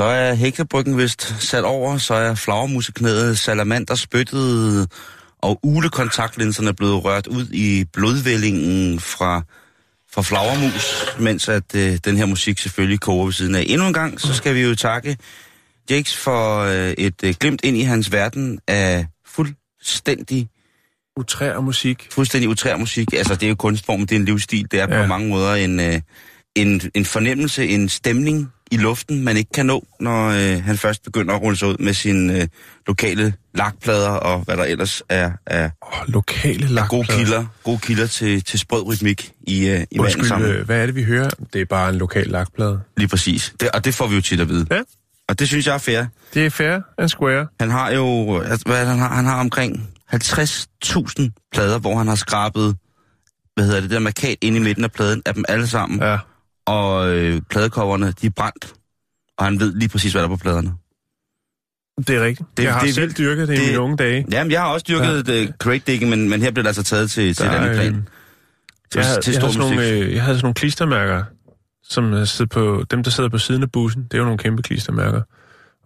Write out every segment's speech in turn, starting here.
Så er heksebryggen vist sat over, så er flagermuseknædet, salamander spyttet, og ulekontaktlinserne blevet rørt ud i blodvællingen fra, fra flagermus, mens at øh, den her musik selvfølgelig koger ved siden af. Endnu en gang, så skal vi jo takke Jakes for øh, et øh, glimt ind i hans verden af fuldstændig Utrær musik. fuldstændig utrær musik. Altså, det er jo kunstform, det er en livsstil. Det er. Ja. på mange måder en, øh, en, en fornemmelse, en stemning i luften, man ikke kan nå, når øh, han først begynder at rulle sig ud med sine øh, lokale lakplader og hvad der ellers er, er Oh, lokale gode lakplader. kilder, gode kilder til, til sprød rytmik i, øh, i manden sammen. Undskyld, øh, hvad er det, vi hører? Det er bare en lokal lakplade. Lige præcis. Det, og det får vi jo tit at vide. Ja. Og det synes jeg er fair. Det er fair and square. Han har jo, altså, hvad det, han har? Han har omkring 50.000 plader, hvor han har skrabet, hvad hedder det, der markat ind i midten af pladen, af dem alle sammen. Ja. Og øh, pladecoverne, de er brændt. Og han ved lige præcis, hvad der er på pladerne. Det er rigtigt. Det- jeg har det selv dyrket det, i Det- mine unge dage. Jamen, jeg har også dyrket ja. crate digging, men, men her bliver det altså taget til, til et andet plan. Til, Jeg, havde, til jeg, havde sådan nogle, øh, jeg havde sådan nogle klistermærker, som øh, sidder på, dem, der sidder på siden af bussen. Det er jo nogle kæmpe klistermærker.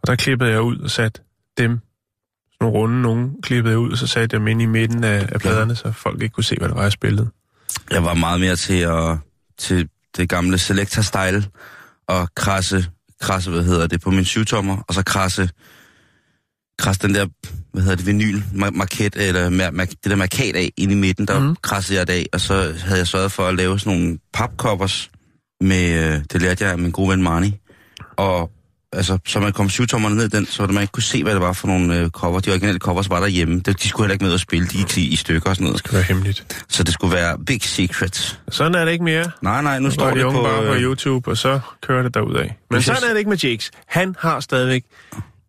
Og der klippede jeg ud og satte dem, sådan nogle runde nogen, klippede jeg ud, og så satte jeg dem ind i midten af, af pladerne, så folk ikke kunne se, hvad der var, jeg spillede. Jeg var meget mere til, at, til det gamle Selector-style, og krasse, krasse, hvad hedder det, på min syvtommer, og så krasse, krasse den der, hvad hedder det, vinyl, ma- market, eller ma- ma- det der markat af inde i midten, der mm. Krassede jeg det af, og så havde jeg sørget for at lave sådan nogle papkoppers, med, øh, det lærte jeg af min gode ven Marni, og altså, så man kom syvtommerne ned i den, så man ikke kunne se, hvad det var for nogle øh, cover. De originale covers var derhjemme. De, de skulle heller ikke med at spille, de gik i, i stykker og sådan noget. Det skal være hemmeligt. Så det skulle være big secret. Sådan er det ikke mere. Nej, nej, nu Nu står det de på... bare på øh, YouTube, og så kører det derudad. Men jeg- sådan er det ikke med Jakes. Han har stadigvæk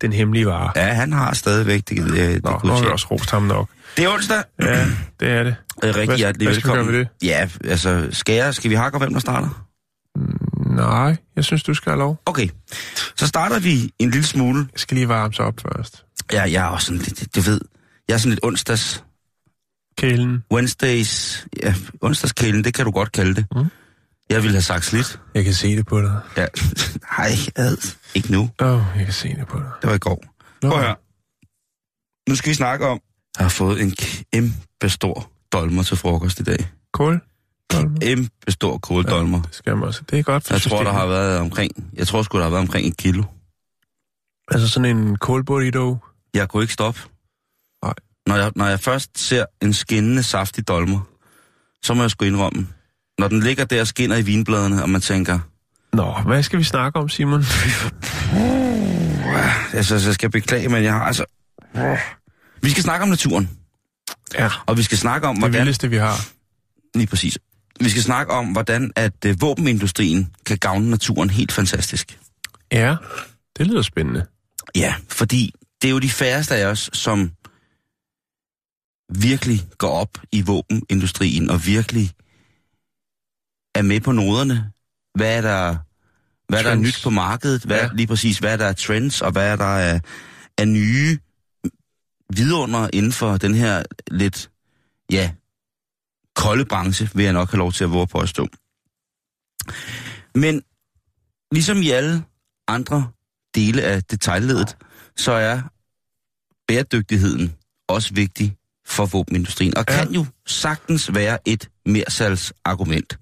den hemmelige vare. Ja, han har stadigvæk det. det, det, Nå, det, vi det, også rost ham nok. det er onsdag. Ja, det er det. Øh, rigtig Hvad- hjertelig hvad skal vi velkommen. gøre ved Ja, altså, skal, jeg, skal vi hakke, hvem der starter? Nej, jeg synes, du skal have lov. Okay, så starter vi en lille smule. Jeg skal lige varme sig op først. Ja, jeg er også sådan lidt, du ved, jeg er sådan lidt onsdags, Kælen. Wednesdays, ja, onsdagskælen, det kan du godt kalde det. Mm. Jeg ville have sagt slidt. Jeg kan se det på dig. Ja, nej, ad. ikke nu. Åh, oh, jeg kan se det på dig. Det var i går. Nå. Prøv høre. Nu skal vi snakke om, jeg har fået en kæmpe stor dolmer til frokost i dag. Kål? Dolmer? Kæmpe stor kåldolmer. Det skal man også. Det er godt for Jeg tror, der systemet. har været omkring, jeg tror sgu, der har været omkring et kilo. Altså sådan en kålburrito. Jeg kunne ikke stoppe. Nej. Når jeg, når jeg først ser en skinnende, saftig dolmer, så må jeg sgu indrømme. Når den ligger der og skinner i vinbladene, og man tænker, Nå, hvad skal vi snakke om, Simon? altså, så skal jeg beklage, men jeg har altså... Vi skal snakke om naturen, Ja, og vi skal snakke om, det hvordan... vildeste, vi har. Lige præcis. Vi skal snakke om, hvordan at øh, våbenindustrien kan gavne naturen helt fantastisk. Ja, det lyder spændende. Ja, fordi det er jo de færreste af os, som virkelig går op i våbenindustrien og virkelig er med på noderne. Hvad er der, hvad er der er nyt på markedet? Hvad. Ja. Lige præcis, hvad er der er trends, og hvad er der er, er nye vidunder inden for den her lidt, ja, kolde branche, vil jeg nok have lov til at våge på at stå. Men ligesom i alle andre dele af detaljledet, så er bæredygtigheden også vigtig for våbenindustrien, og Ja. kan jo sagtens være et mersalgsargument.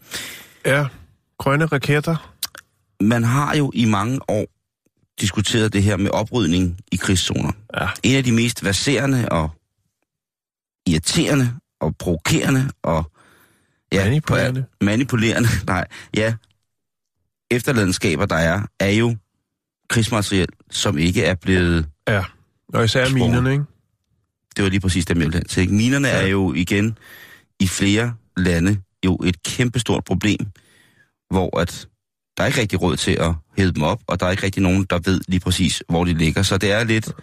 Ja, grønne raketter. Man har jo i mange år diskuteret det her med oprydning i krigszoner. Ja. En af de mest verserende og irriterende og provokerende og ja, Manipulerende. På, manipulerende, nej, ja, efterladenskaber, der er, er jo krigsmateriel, som ikke er blevet Ja, og især minerne, ikke? det var lige præcis dem, jeg ville til. Minerne ja. Er jo igen i flere lande jo et kæmpestort problem, hvor at der er ikke rigtig råd til at hæve dem op, og der er ikke rigtig nogen, der ved lige præcis, hvor de ligger. Så det er lidt at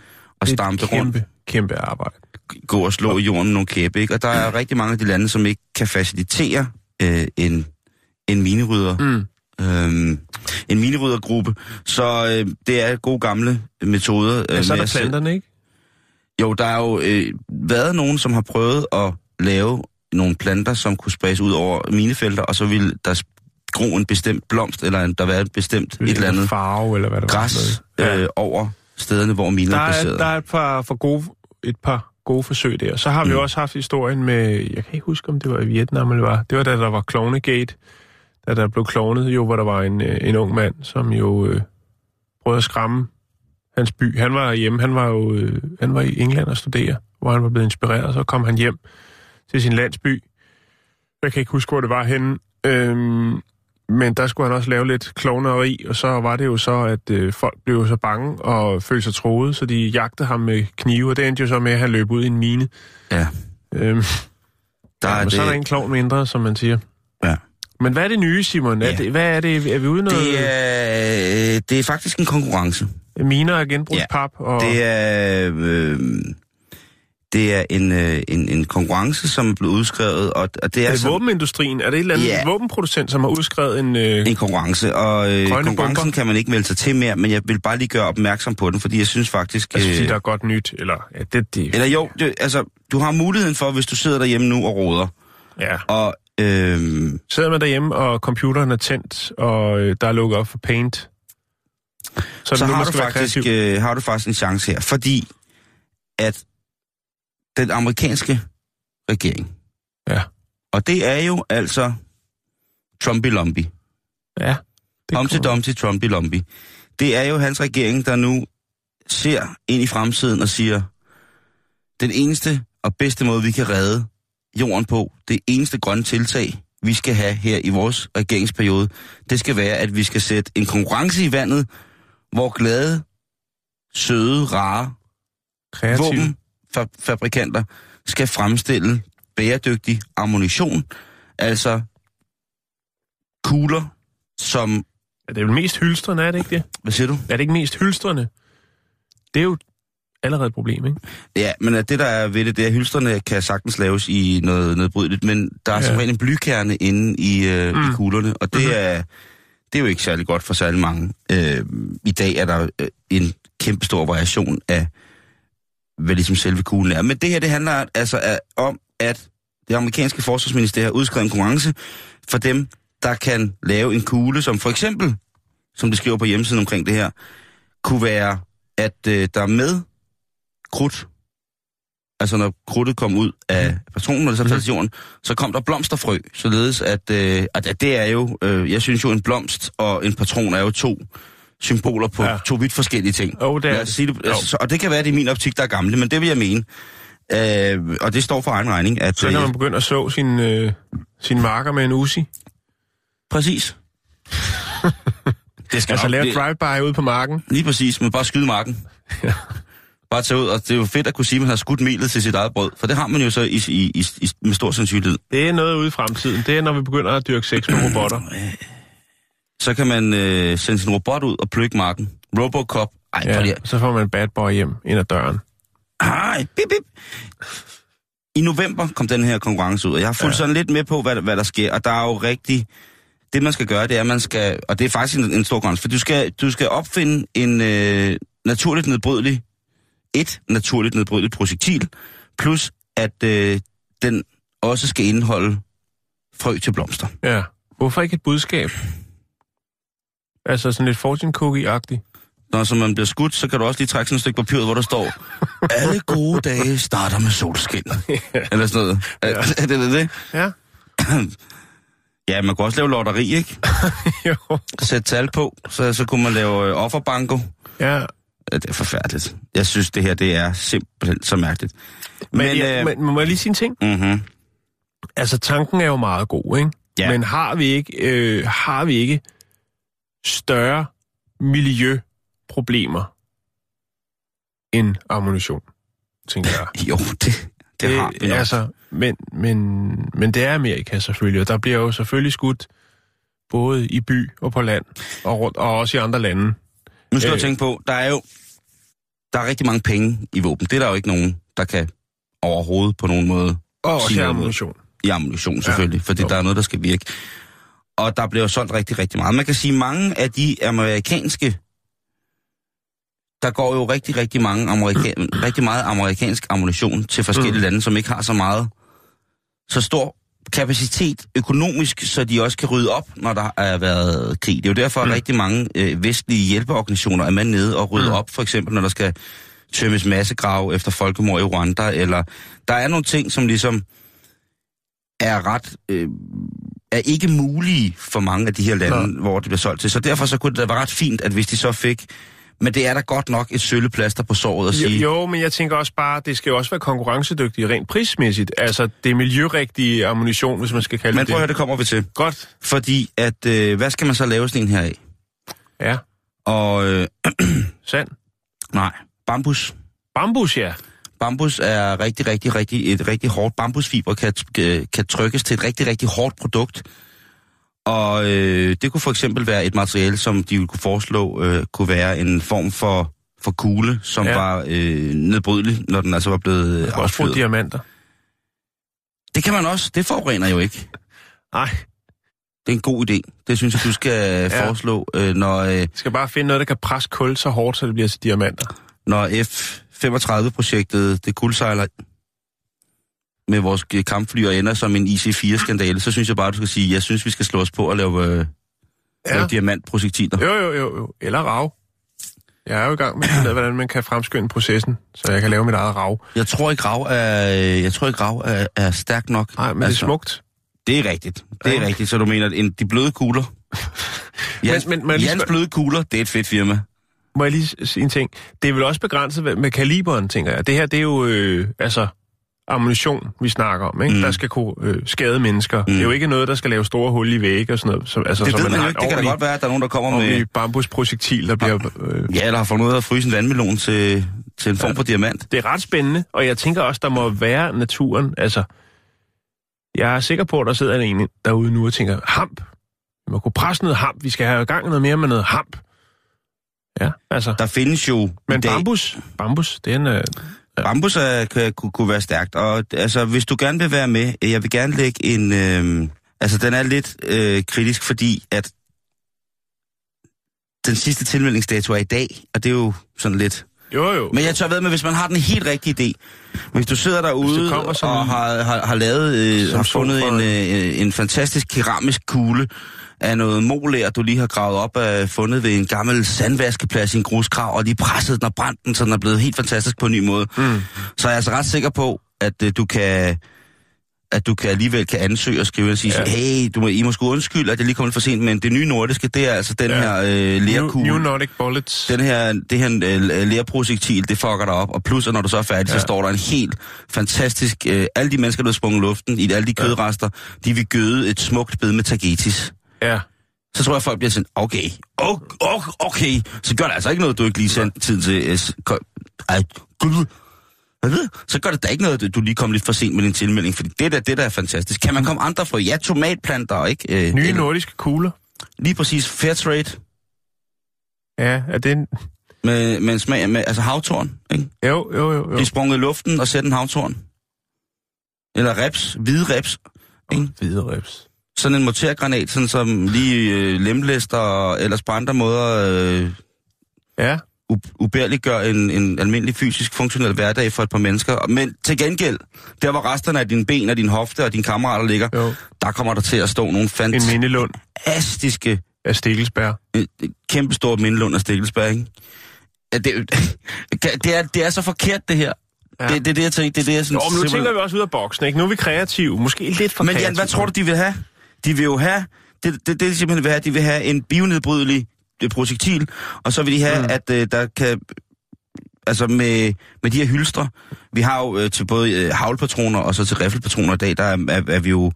Det er stampe et kæmpe, rundt, kæmpe arbejde. Gå og slå i jorden med nogle kæbe. Ikke? Og der er rigtig mange af de lande, som ikke kan facilitere øh, en, en minerydder. Mm. Øhm, en mineryddergruppe. Så øh, det er gode gamle metoder. Øh, Ja, så er der planterne, ikke? Jo, der er jo øh, været nogen, som har prøvet at lave nogle planter, som kunne spredes ud over minefelter, og så ville der gro en bestemt blomst, eller en, der være et bestemt et eller andet Farve, eller hvad det græs var. Ja. øh, over stederne, hvor minen Der er er, placeret. der er et par, for gode, et par gode forsøg der. Så har vi Mm. også haft historien med, jeg kan ikke huske, om det var i Vietnam eller hvad. Det var da der var Clonegate, da der blev klonet, jo, hvor der var en, øh, en ung mand, som jo øh, prøvede at skræmme hans by. Han var hjemme, han var jo øh, han var i England og studere, hvor han var blevet inspireret, så kom han hjem til sin landsby. Jeg kan ikke huske, hvor det var henne. Øhm, men der skulle han også lave lidt klovneri, og så var det jo så, at øh, folk blev så bange og følte sig troede, så de jagtede ham med knive, og det endte jo så med, at han løb ud i en mine. Ja, Øhm, der ja, er men det, så er der en klovn mindre, som man siger. Ja. Men hvad er det nye, Simon? Er Ja. det, hvad er det? Er vi ude noget? det, er, det er faktisk en konkurrence. Miner og genbrugspap? Og... Det er, øh, det er en, øh, en, en konkurrence, som er blevet udskrevet, og, og det er, Er det som våbenindustrien? Er det et eller andet Ja. våbenproducent, som har udskrevet en... Øh... en konkurrence, og øh, konkurrencen bomber. kan man ikke melde sig til mere, men jeg vil bare lige gøre opmærksom på den, fordi jeg synes faktisk... Altså, fordi øh, der er godt nyt, eller... Ja, det, det, Eller jo, det, altså, du har muligheden for, hvis du sidder derhjemme nu og råder, ja. og øh, Sidder man derhjemme, og computeren er tændt, og øh, der er lukket op for paint, så, så, har, du faktisk, øh, har du faktisk en chance her, fordi at den amerikanske regering, Ja. og det er jo altså Trumpy Lumpy, Ja. Det Humpty kunne- Dumpty Trumpy Lumpy, det er jo hans regering, der nu ser ind i fremtiden og siger, den eneste og bedste måde, vi kan redde jorden på, det eneste grønne tiltag, vi skal have her i vores regeringsperiode, det skal være, at vi skal sætte en konkurrence i vandet, hvor glade, søde, rare kreativ. Våbenfabrikanter skal fremstille bæredygtig ammunition, altså kugler, som... Er det vel mest hylstrende, er det ikke det? Hvad siger du? Er det ikke mest hylstrende? Det er jo allerede et problem, ikke? Ja, men det, der er ved det, det er, at hylstrene kan sagtens laves i noget nedbrydeligt, men der er Ja. ja. som regel en blykerne inde i, øh, mm. I kuglerne, og det, Mhm. er, det er jo ikke særlig godt for særlig mange. Øh, I dag er der øh, en kæmpe stor variation af, hvad ligesom selve kuglen er. Men det her, det handler altså af, om, at det amerikanske forsvarsministerium har udskrevet en konkurrence for dem, der kan lave en kugle, som for eksempel, som det skriver på hjemmesiden omkring det her, kunne være, at øh, der er med krudt, altså når krudtet kom ud af patronen, og det så faldt jorden, så kom der blomsterfrø, således at, øh, at det er jo, øh, jeg synes jo, en blomst og en patron er jo to symboler på Ja. to vidt forskellige ting. Oh, det er Lad os sige det, Jo. altså, så- og det kan være, at det er min optik, der er gamle, men det vil jeg mene. Øh, og det står for egen regning. At, Så kan øh, man begynde at så sin, øh, sin marker med en Uzi. Præcis. det skal Altså nok lave drive-by ude på marken. Lige præcis, men bare skyde marken. Ja. Bare tage ud, og det er jo fedt at kunne sige, at man har skudt melet til sit eget brød, for det har man jo så i, i, i, i, med stor sandsynlighed. Det er noget ude i fremtiden. Det er, når vi begynder at dyrke sex med robotter. Så kan man øh, sende sin robot ud og plukke marken. Robocop. Ej, ja. Ja, så får man en bad boy hjem ind ad døren. Ej, bip, bip. I november kom den her konkurrence ud, og jeg har fulgt ja. sådan lidt med på, hvad, hvad der sker, og der er jo rigtig... Det, man skal gøre, det er, at man skal... Og det er faktisk en, en stor konkurrence, for du skal, du skal opfinde en øh, naturligt nedbrydelig... Et naturligt nedbrydeligt projektil, plus at øh, den også skal indeholde frø til blomster. Ja. Hvorfor ikke et budskab? Altså sådan lidt fortune cookie-agtigt. Når så man bliver skudt, så kan du også lige trække sådan et stykke papir, hvor der står, alle gode dage starter med solskin. Eller sådan noget. Er, Ja. er det det? det? Ja. Ja, man kunne også lave lotteri, ikke? jo. Sætte tal på, så, så kunne man lave øh, offerbanko. Ja. Ja, det er forfærdeligt. Jeg synes, det her det er simpelthen så mærkeligt. Men, men, ja, øh, men må jeg lige sige en ting? mm-hmm. Altså, tanken er jo meget god, ikke? Ja. Men har vi ikke, øh, har vi ikke større miljøproblemer end ammunition, tænker jeg. Jo, det, det har vi nok. Altså, men, men, men det er Amerika selvfølgelig, og der bliver jo selvfølgelig skudt både i by og på land, og, rundt, og også i andre lande. Nu skal du Øh. tænke på, der er jo der er rigtig mange penge i våben. Det er der jo ikke nogen, der kan overhovedet på nogen måde Og også i ammunition. i ammunition selvfølgelig, ja. fordi Jo. der er noget, der skal virke. Og der jo solgt rigtig, rigtig meget. Man kan sige, mange af de amerikanske, der går jo rigtig, rigtig, mange amerikan, rigtig meget amerikansk ammunition til forskellige Mm. lande, som ikke har så meget, så stor kapacitet økonomisk, så de også kan rydde op, når der har været krig. Det er jo derfor, at Mm. rigtig mange øh, vestlige hjælpeorganisationer er med nede og rydde Mm. mm. op, for eksempel når der skal tømmes massegrave efter folkemord i Rwanda, eller der er nogle ting, som ligesom er ret øh, er ikke mulige for mange af de her lande, Nå. hvor det bliver solgt til. Så derfor så kunne det da være ret fint, at hvis de så fik... Men det er da godt nok et sølleplaster på såret at Jo, sige. jo, men jeg tænker også bare, det skal jo også være konkurrencedygtigt rent prismæssigt. Altså, det miljørigtige ammunition, hvis man skal kalde Men det prøv at det kommer vi til. Godt. Fordi at, øh, hvad skal man så lave sådan en her af? Ja, Og øh, sand. nej, bambus. Bambus, ja. Bambus er rigtig, rigtig, rigtig, et rigtig hårdt. Bambusfiber kan, kan, trykkes til et rigtig, rigtig hårdt produkt. Og øh, det kunne for eksempel være et materiale, som de ville kunne foreslå, øh, kunne være en form for, for kugle, som Ja. var øh, nedbrydelig, når den altså var blevet øh, også bruge diamanter. Det kan man også. Det forurener jo ikke. Nej, Det er en god idé. Det synes jeg, du skal Ja. foreslå, øh, når, øh, skal bare finde noget, der kan presse kul så hårdt, så det bliver til diamanter. når F-35-projektet det kuldsejler med vores øh, kampfly og ender som en IC-4-skandale, så synes jeg bare, du skal sige, jeg synes, vi skal slå os på og lave, øh, ja. lave diamantprojektiler. Jo, jo, jo, jo. Eller rav. Jeg er jo i gang med at finde hvordan man kan fremskynde processen, så jeg kan lave mit eget rav. Jeg tror ikke, rav er, øh, jeg tror ikke, rav er, er stærk nok. Nej, men altså, det er smukt. Det er rigtigt. Det er Ja. rigtigt, så du mener, at en, de bløde kugler... Jans, men- men lige Jans bløde kugler, det er et fedt firma. Må jeg lige sige en ting? Det er vel også begrænset med- kaliberen, tænker jeg. Det her, det er jo, øh, altså, ammunition, vi snakker om, ikke? Mm. Der skal kunne øh, skade mennesker. Mm. Det er jo ikke noget, der skal lave store hul i vægge og sådan noget. Som, altså, Det så ved man har ikke. et Det kan da godt være, at der er nogen, der kommer med... bambusprojektil, der bliver... Øh, Ja, eller har fundet ud af at fryse en vandmelon til, til en form Ja. for diamant. det er ret spændende, og jeg tænker også, der må være naturen. Altså, jeg er sikker på, at der sidder en derude nu og tænker, hamp. Vi må kunne presse noget hamp. Vi skal have i gang noget mere med noget hamp. Ja, altså. Der findes jo Men dag... bambus, bambus, den er... Bambus er, kan, kunne, kunne være stærkt, og altså, hvis du gerne vil være med, jeg vil gerne lægge en... Øh, altså, den er lidt øh, kritisk, fordi at den sidste tilmeldingsdato er i dag, og det er jo sådan lidt... Jo, jo. Men jeg tør ved med, hvis man har den helt rigtige idé, hvis du sidder derude som og en- har, har, har lavet, øh, har fundet en, en- øh, en fantastisk keramisk kugle af noget molær, du lige har gravet op af, fundet ved en gammel sandvaskeplads i en grusgrav, og lige presset den og brændt den, så den er blevet helt fantastisk på en ny måde. Mm. Så er jeg altså ret sikker på, at øh, du kan at du kan alligevel kan ansøge og skrive og sige, Ja. ja. hey, du må, I må sgu undskylde, at jeg lige kom lidt for sent, men det nye nordiske, det er altså den Ja. ja. her øh, New, lærkugle. New Nordic Bullets. Den her, det her øh, lærprojektil, det fucker dig op, og plus, at når du så er færdig, ja. Ja. så står der en helt fantastisk... Øh, alle de mennesker, der er sprunget luften, i alle de Ja. kødrester, de vil gøde et smukt bed med tagetis. Ja. Så tror jeg, folk bliver sådan, okay, okay, okay, så gør det altså ikke noget, du ikke lige sendte tid til... Øh, ej, gud, så gør det da ikke noget, at du lige kom lidt for sent med din tilmelding, fordi det der, det der er fantastisk. Kan man komme andre fra? Ja, tomatplanter, ikke? Øh, Nye eller- nordiske kugler. Lige præcis, fair trade, Ja, er det en... med, med en smag, med, altså havtorn, ikke? Jo, jo, jo. jo. Blive sprunget i luften og sætte en havtorn. Eller reps, hvide reps. Ikke? Hvide rips. Sådan en mortergranat, sådan som lige øh, lemlæster og ellers på andre måder øh, Ja. ubærliggør en, en almindelig fysisk funktionel hverdag for et par mennesker. Men til gengæld, der hvor resterne af dine ben og din hofte og dine kammerater ligger, Jo. der kommer der til at stå nogle fantastiske, af Stikkelsbær. øh, kæmpe stort mindelund af Stikkelsberg, ikke? Det, det, er, det er så forkert, det her. Ja. Det, det er det, jeg tænker. Det, er det, jeg sådan, Jo, men nu simpelthen- tænker vi også ud af boksen, ikke? Nu er vi kreative. Måske lidt for Men Jan, hvad tror du, de vil have? De vil jo have, det, det, det de simpelthen have, de vil have en bionedbrydelig øh, projektil, og så vil de have, Mm. at øh, der kan, altså med, med de her hylstre, vi har jo øh, til både øh, havlpatroner og så til riffelpatroner i dag, der er, er, er vi jo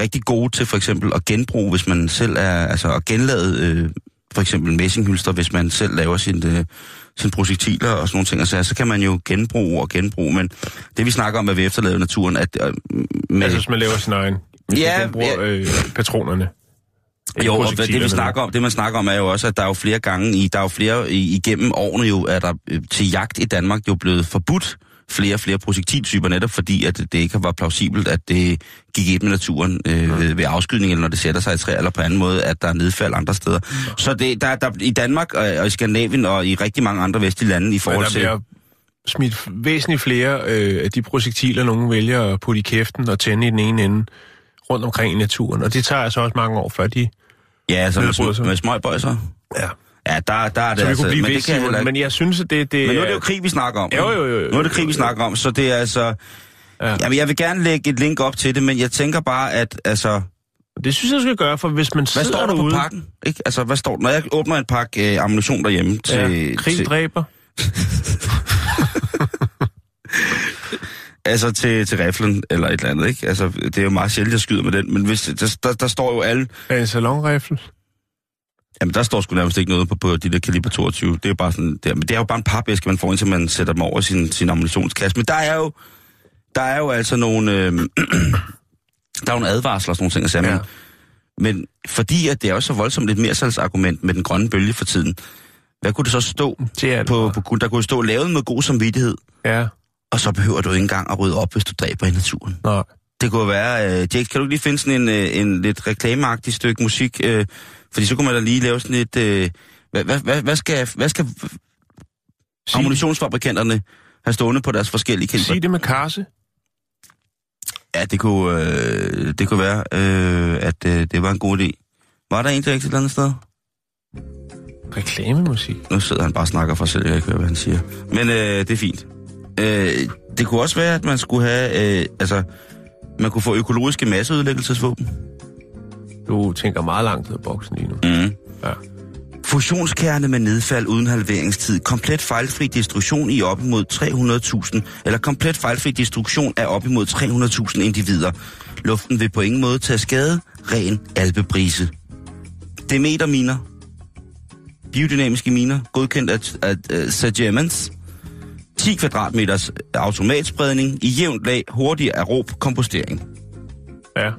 rigtig gode til for eksempel at genbruge, hvis man selv er, altså at genlade øh, for eksempel messinghylster, hvis man selv laver sin, øh, sin projektiler og sådan nogle ting, så, så kan man jo genbruge og genbruge, men det vi snakker om, at vi efterlader naturen, at øh, med, Altså, hvis man laver sin egen. Hvis Ja, man bruger øh, patronerne. Jo, og det vi snakker om, det man snakker om er jo også, at der er jo flere gange, i, der er jo flere i, igennem årene jo, er der øh, til jagt i Danmark jo blevet forbudt flere og flere projektiltyper, netop fordi, at det ikke var plausibelt, at det gik ind med naturen øh, ved, ved afskydning, eller når det sætter sig i træ, eller på anden måde, at der er nedfald andre steder. Så det, der, der, i Danmark og, og i Skandinavien og i rigtig mange andre vestlige lande i forhold til... bliver smidt væsentligt flere øh, af de projektiler, nogen vælger at putte i kæften og tænde i den ene ende rundt omkring i naturen. Og det tager altså også mange år, før de... Ja, altså med, sig. med smøgbøjser. Ja. Ja, der, der er det Så altså... men, det kan jeg heller men jeg synes, det... det men nu er det jo krig, vi snakker om. Jo, jo, jo, jo. Nu er det krig, vi snakker om, så det er altså... Ja. Jamen, jeg vil gerne lægge et link op til det, men jeg tænker bare, at altså... Det synes jeg, skal gøre, for hvis man Hvad sidder står der derude, på pakken? Ikke? Altså, hvad står Når jeg åbner en pakke øh, ammunition derhjemme til... Ja, krig til, dræber. altså til, til riflen eller et eller andet, ikke? Altså, det er jo meget sjældent, jeg skyder med den, men hvis, der, der, der står jo alle... Er en salonrifle? Jamen, der står sgu nærmest ikke noget på, på de der kaliber 22. Det er jo bare sådan... Det er, men det er jo bare en papæske, man får, indtil man sætter dem over sin, sin ammunitionskasse. Men der er jo... Der er jo altså nogle... Øh, der er jo nogle advarsler og sådan nogle ting, sige, Ja. men, men fordi at det er jo så voldsomt et mersalgsargument med den grønne bølge for tiden, hvad kunne det så stå Det på, på, der kunne stå lavet med god samvittighed, Ja, og så behøver du ikke engang at rydde op, hvis du dræber i naturen. nej. Det kunne være, øh, Jake, kan du ikke lige finde sådan en, øh, en lidt reklameagtig stykke musik? Øh, fordi så kunne man da lige lave sådan et... Øh, hvad, hvad, hvad, hvad skal, hvad skal Sig, ammunitionsfabrikanterne have stående på deres forskellige kæmper? sig det med karse. Ja, det kunne, øh, det kunne være, øh, at øh, det var en god idé. Var der en til et eller andet sted? Reklamemusik. Nu sidder han bare og snakker for sig selv, jeg kan ikke høre, hvad han siger. Men øh, det er fint. Øh, det kunne også være, at man skulle have... Øh, altså, man kunne få økologiske masseudlæggelsesvåben. Du tænker meget langt ud af boksen lige nu. Mm. Ja. Fusionskerne med nedfald uden halveringstid. Komplet fejlfri destruktion i op imod 300.000, eller komplet fejlfri destruktion af op imod 300.000 individer. Luften vil på ingen måde tage skade. Ren alpebrise. Demeterminer. Biodynamiske miner. Godkendt af, af, af Sagemans. 10 kvadratmeters automatspredning i jævnt lag, hurtig aerob kompostering. Ja.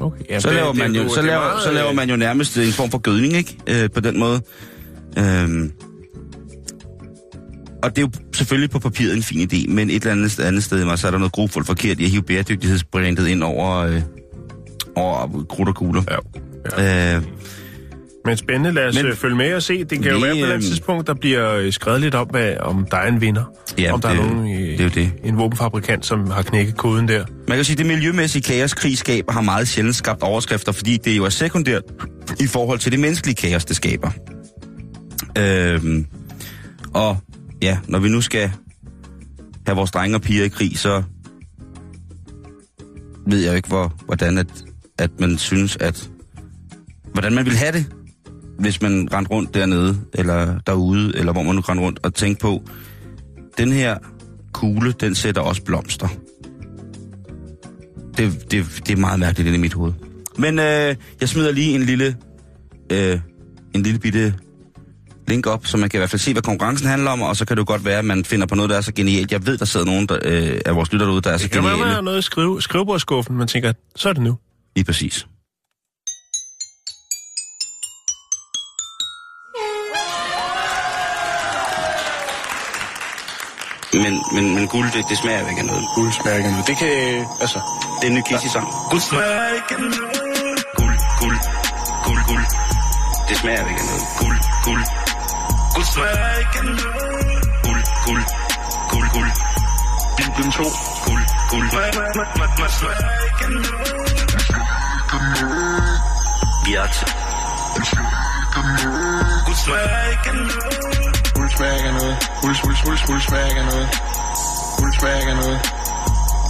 Okay. Ja, Så laver, det- man jo, det- så, er laver, meget, så laver øh, man jo nærmest en form for gødning, ikke? Øh, på den måde. Øhm. Og det er jo selvfølgelig på papiret en fin idé, men et eller andet, andet sted i mig, så er der noget grufuldt forkert i at hive bæredygtighedsbrandet ind over, øh, over krudt og kugler. Ja. ja. Øh, Men spændende, lad os Men- Men, følge med og se. Det kan jo være på et øhm, tidspunkt, der bliver øh, skrevet lidt op, hvad, om der er en vinder. Ja, om der det- er nogen i, det er det. en våbenfabrikant, som har knækket koden der. man kan sige, at det miljømæssige kaos, krig skaber, har meget sjældent skabt overskrifter, fordi det jo er sekundært i forhold til det menneskelige kaos, det skaber. Øhm, og ja, når vi nu skal have vores drenge og piger i krig, så ved jeg jo ikke, hvor, hvordan at, at man synes, at... Hvordan man vil have det, hvis man rendte rundt dernede, eller derude, eller hvor man nu rendte rundt, og tænkte på, den her kugle, den sætter også blomster. Det, det, det er meget mærkeligt inde i mit hoved. Men øh, jeg smider lige en lille, øh, en lille bitte link op, så man kan i hvert fald se, hvad konkurrencen handler om, og så kan det jo godt være, at man finder på noget, der er så genialt. Jeg ved, der sidder nogen der, øh, af vores lytter derude, der er så Det kan være, geniale. der noget i skrive, skrivebordskuffen, man tænker, så er det nu. Lige præcis. Men, men, men guld, det, det smager ikke af noget. Guld smager ikke af noget. Det kan, altså... Det er en ny Kissy-sang. Guld smager ikke af noget. Guld, guld, guld, guld. Det smager ikke af noget. Guld, guld. Guld smager ikke af noget. Guld, guld, guld, guld. Bibelen 2. Guld, guld. Smager ikke af noget. Vi er til. Guld smager ikke af noget. Ikke af noget. Guld, guld smager ikke af noget. Ikke af noget.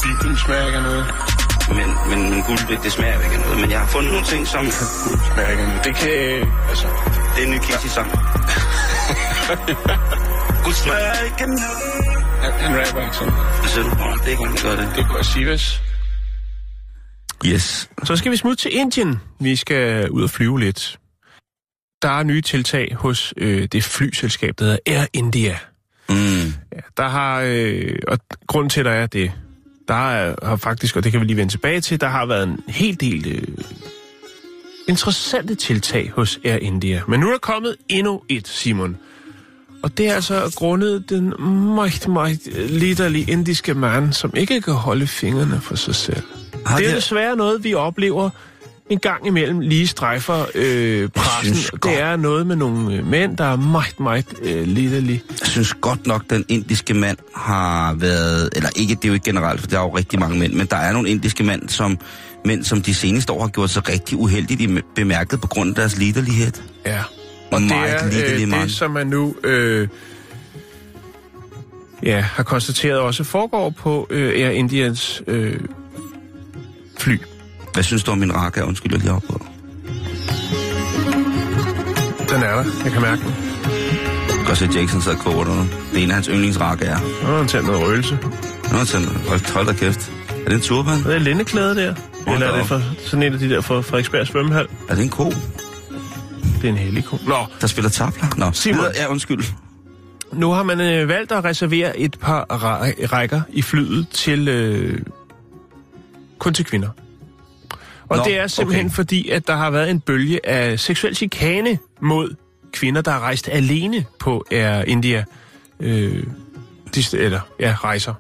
Bibelen smager noget. Men, men, men guld, det, det smager ikke af noget. Men jeg har fundet nogle ting, som... Guld smager ikke af noget. Det kan, altså... Det er en ny Kissy-sang. Guld smager ikke af noget. Han, han rapper ikke sådan. Det ser du på, det er ikke, det. Det går Sivas. Yes. Så skal vi smutte til Indien. Vi skal ud og flyve lidt. Der er nye tiltag hos øh, det flyselskab, der hedder Air India. Mm. Ja, der har, øh, og grunden til, at der er det, der er, har faktisk, og det kan vi lige vende tilbage til, der har været en hel del øh, interessante tiltag hos Air India. Men nu er der kommet endnu et, Simon. Og det er altså grundet den meget, meget litterlige indiske mand, som ikke kan holde fingrene for sig selv. Har det er det- desværre noget, vi oplever en gang imellem lige strejfer øh, pressen. synes godt- Det er noget med nogle øh, mænd, der er meget, meget øh, litterlige. Jeg synes godt nok, den indiske mand har været, eller ikke, det er jo ikke generelt, for der er jo rigtig mange mænd, men der er nogle indiske mænd, som, mænd, som de seneste år har gjort sig rigtig uheldigt bemærket på grund af deres liderlighed. Ja. Og det Meget er øh, mand. det, som man nu øh, ja, har konstateret også foregår på øh, Air Indians øh, fly. Hvad synes du om min rakke? Undskyld, jeg lige på. Den er der. Jeg kan mærke den. Jeg kan se, at Jackson sidder og koger. Det er en af hans yndlingsrakke er. Har han tændt noget røgelse. Nå, han hold, hold da kæft. Er det en turban? Er det lindeklæde der? Hold Eller er det for sådan en af de der fra Frederiksberg svømmehal? Er det en ko, Det er en hellig ko. Nå, der spiller tabler? Nå, Simon. Ja, undskyld. nu har man øh, valgt at reservere et par ræ- rækker i flyet til øh, kun til kvinder. Og Nå, det er simpelthen okay. fordi, at der har været en bølge af seksuel chikane mod kvinder, der har rejst alene på Air India. Øh, de, eller, ja, rejser.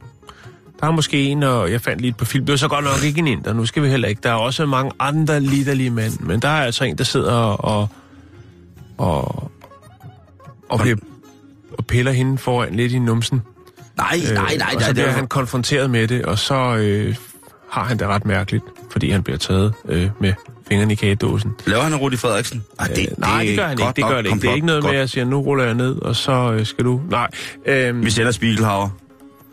Der er måske en, og jeg fandt lige et på film. Det var så godt nok ikke en inder, nu skal vi heller ikke. Der er også mange andre liderlige mænd, men der er altså en, der sidder og... og og, bliver, og piller hende foran lidt i numsen. Nej, nej, nej. Øh, og nej, så det bliver er han konfronteret med det, og så øh, har han det ret mærkeligt, fordi han bliver taget øh, med fingrene i kagedåsen. Laver han Rudi Frederiksen? Ej, det, Øh, nej, det gør han ikke. Det nok gør det ikke. Det er ikke noget med, Godt. at jeg siger, nu ruller jeg ned, og så øh, skal du... Nej. Øhm, Vi sender Spiegelhauer.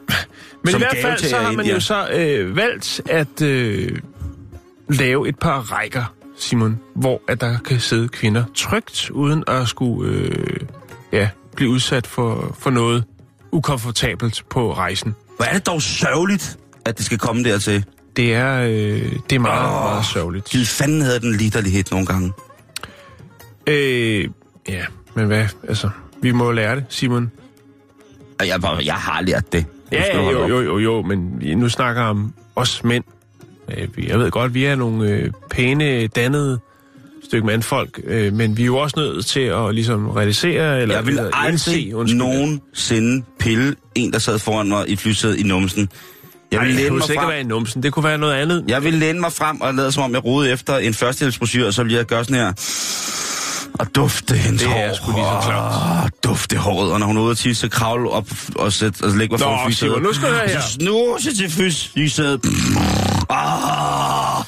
men i som hvert gave fald så har man jo så øh, valgt at øh, lave et par rækker, Simon, hvor at der kan sidde kvinder trygt, uden at skulle øh, ja, blive udsat for, for noget ukomfortabelt på rejsen. Hvor er det dog sørgeligt, at det skal komme dertil. Det er, øh, det er meget, oh, meget sørgeligt. Gid fanden havde den liderlighed nogle gange. Øh, ja, men hvad, altså, vi må lære det, Simon. Jeg, jeg har lært det. Ja, ja, jo, jo, jo, jo, men vi nu snakker om os mænd. Øh, Jeg ved godt, vi er nogle øh, pæne, dannede stykke mandfolk, øh, men vi er jo også nødt til at ligesom realisere, eller Jeg vil aldrig undskyld. nogensinde pille en, der sad foran mig i flysædet i numsen. Jeg Ej, vil det læne kunne mig ikke frem. være i numsen, det kunne være noget andet. Jeg vil læne mig frem og lade som om, jeg rodede efter en førstehjælpsbrochure, og så vil jeg gøre sådan her. Og dufte hendes Det hår. er sgu lige så klart. Dufte håret. Og når hun er ude at tisse, så kravle op og, sætte, og lægge mig flysædet. Simon, nu skal Og her. Så snuse til fys, flysædet. Ah.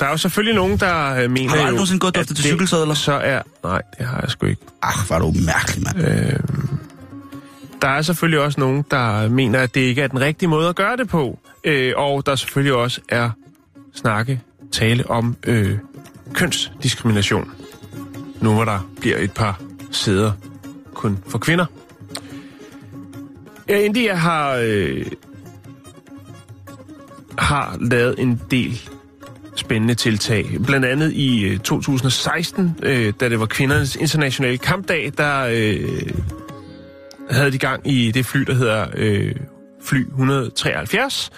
Der er jo selvfølgelig nogen, der øh, mener Har du aldrig nogensinde gået duftet til det cykelsadler? Så er... Nej, det har jeg sgu ikke. Ach, var du mærkelig, mand. Øh, der er selvfølgelig også nogen, der mener, at det ikke er den rigtige måde at gøre det på. Øh, og der selvfølgelig også er snakke, tale om øh, kønsdiskrimination. Nu hvor der bliver et par sæder kun for kvinder. Ja, India har, øh, har lavet en del spændende tiltag. Blandt andet i øh, 2016, øh, da det var kvindernes internationale kampdag, der øh, havde de gang i det fly, der hedder øh, fly 173,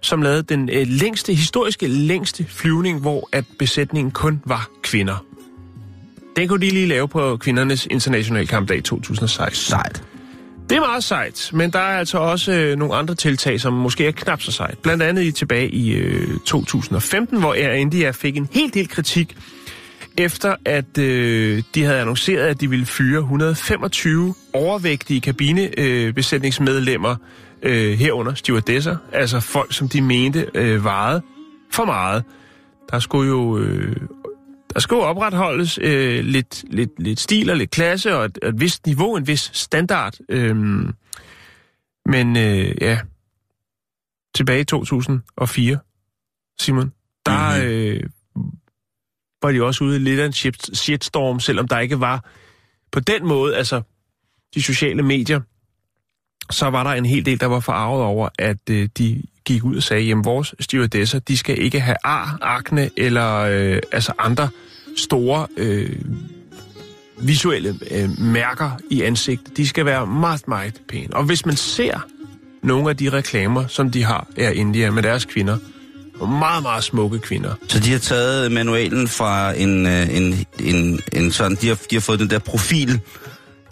som lavede den øh, længste, historiske længste flyvning, hvor at besætningen kun var kvinder. Den kunne de lige lave på kvindernes internationale kampdag i 2016. Sejt. Det er meget sejt, men der er altså også øh, nogle andre tiltag, som måske er knap så sejt. Blandt andet i tilbage i øh, 2015, hvor Air India fik en helt del kritik, efter at øh, de havde annonceret, at de ville fyre 125 overvægtige kabinebesætningsmedlemmer, øh, øh, herunder stewardesser, altså folk, som de mente øh, vejede for meget. Der skulle jo øh, der skal jo opretholdes øh, lidt, lidt, lidt stil og lidt klasse og et, et vist niveau, en vis standard. Øhm, men øh, ja, tilbage i 2004, Simon, der Mhm. øh, var de også ude i lidt af en shit- shitstorm, selvom der ikke var på den måde, altså de sociale medier, så var der en hel del, der var forarvet over, at øh, de gik ud og sagde, jamen vores stewardesser, de skal ikke have ar, akne eller øh, altså andre store øh, visuelle øh, mærker i ansigtet, de skal være meget, meget pæne. Og hvis man ser nogle af de reklamer, som de har her i India med deres kvinder, meget, meget smukke kvinder. Så de har taget manualen fra en, øh, en, en, en sådan, de har, de har fået den der profil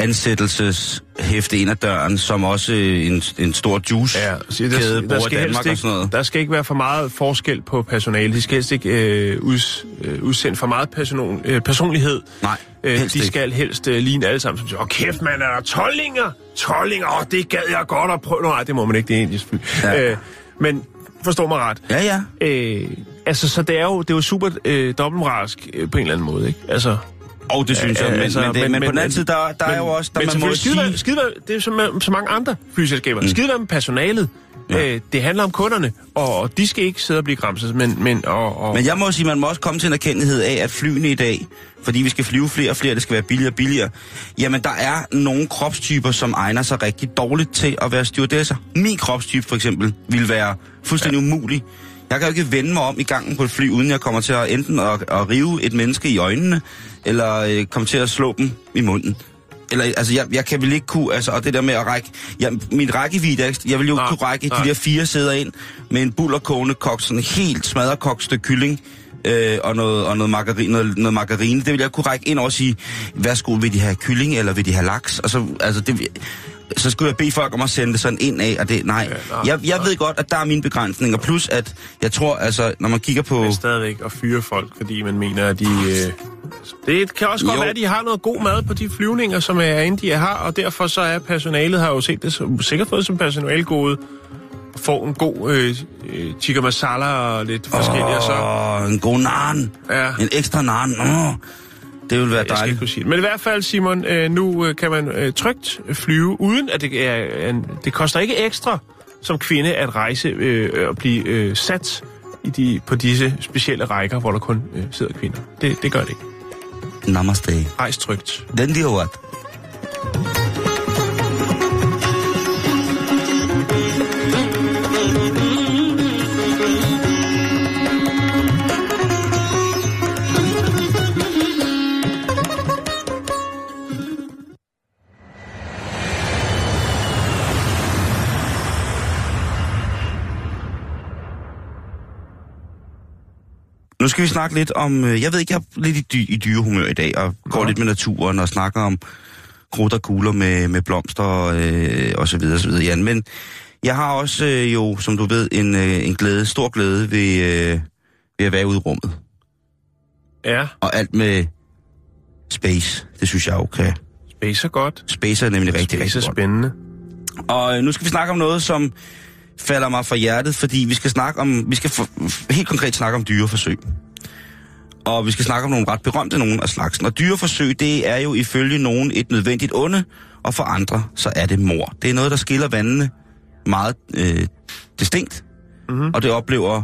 ansættelseshæfte ind ad døren, som også en, en stor juice Ja, så der, kæde der, skal Danmark helst og sådan noget. ikke, der skal ikke være for meget forskel på personale. De skal helst ikke øh, uds, øh, udsende for meget person, øh, personlighed. Nej, Øh, de ikke. skal helst øh, ligne alle sammen. Som siger, åh kæft mand, er der tollinger? Tollinger, åh det gad jeg godt at prøve. Nej, det må man ikke, det er indisk fly. Ja. Øh, men forstå mig ret. Ja, ja. Øh, altså, så det er jo, det er jo super øh, dobbeltmoralsk øh, på en eller anden måde, ikke? Altså, Og det synes jeg, men, altså, men, det, men, men, på den anden side, der, der men, er jo også, der men man må skide, sige... skide, det er som med så mange andre flyselskaber. Mm. Skide med personalet. Ja. Øh, det handler om kunderne, og, de skal ikke sidde og blive gramset, men, men, og, og, Men jeg må sige, man må også komme til en erkendelighed af, at flyene i dag, fordi vi skal flyve flere og flere, det skal være billigere og billigere, jamen der er nogle kropstyper, som egner sig rigtig dårligt til at være stewardesser. Min kropstype for eksempel vil være fuldstændig ja. umulig. Jeg kan jo ikke vende mig om i gangen på et fly, uden jeg kommer til at enten at, at rive et menneske i øjnene, eller øh, komme til at slå dem i munden. Eller, altså, jeg, jeg kan vel ikke kunne, altså, og det der med at række, ja, min rækkevidde, jeg vil jo ikke kunne række nej. de der fire sæder ind med en bullerkogende kok, sådan en helt smadret stykke kylling, øh, og, noget, og noget, margarine, noget, noget margarine. Det vil jeg kunne række ind og sige, værsgo, vil de have kylling, eller vil de have laks? Og så, altså, det, så skulle jeg bede folk om at sende det sådan ind af, og det, nej. Ja, nej, jeg, jeg ved godt, at der er mine begrænsninger. Plus, at jeg tror, altså, når man kigger på... men stadigvæk at fyre folk, fordi man mener, at de... Øh, det kan også godt Jo. være, at de har noget god mad på de flyvninger, som er India har, og derfor så er personalet, har jo set det som, sikkert fået som personalgode, få en god øh, øh, tikka masala og lidt forskellige, og så... En god naan. Ja. En ekstra naan. Åh, det vil være Jeg skal ikke dejligt. kunne sige det. Men i hvert fald, Simon, øh, nu øh, kan man øh, trygt flyve, uden at det er... En, det koster ikke ekstra som kvinde at rejse øh, og blive øh, sat i de, på disse specielle rækker, hvor der kun øh, sidder kvinder. Det, det gør det ikke. Namaste. Rejs trygt. Den lige what? Nu skal vi snakke lidt om, øh, jeg ved ikke, jeg er lidt i, dy, i dyrehumør i dag, og går Nå. lidt med naturen og snakker om krudt og kugler med, med blomster øh, og så videre, og så videre, Jan. Men jeg har også øh, jo, som du ved, en, øh, en glæde, stor glæde ved, øh, ved at være ude i rummet. Ja, Og alt med space, det synes jeg jo kan. space er godt. Space er nemlig rigtig, Space rigtig er spændende. Og øh, nu skal vi snakke om noget, som falder mig fra hjertet, fordi vi skal snakke om, vi skal for, helt konkret snakke om dyreforsøg. Og vi skal snakke om nogle ret berømte nogen af slagsen. Og dyreforsøg, det er jo ifølge nogen et nødvendigt onde, og for andre, så er det mor. Det er noget, der skiller vandene meget øh, distinkt, Mhm. og det oplever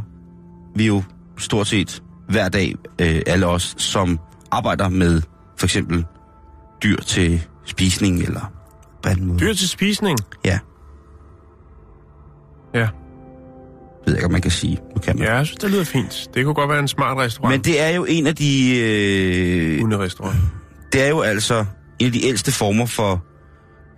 vi jo stort set hver dag, øh, alle os, som arbejder med for eksempel dyr til spisning eller på anden måde. Dyr til spisning. Ja. Ja. ved jeg ikke, om man kan sige. Nu kan man. Ja, jeg synes, det lyder fint. Det kunne godt være en smart restaurant. Men det er jo en af de... Øh, Hunderestaurant. det er jo altså en af de ældste former for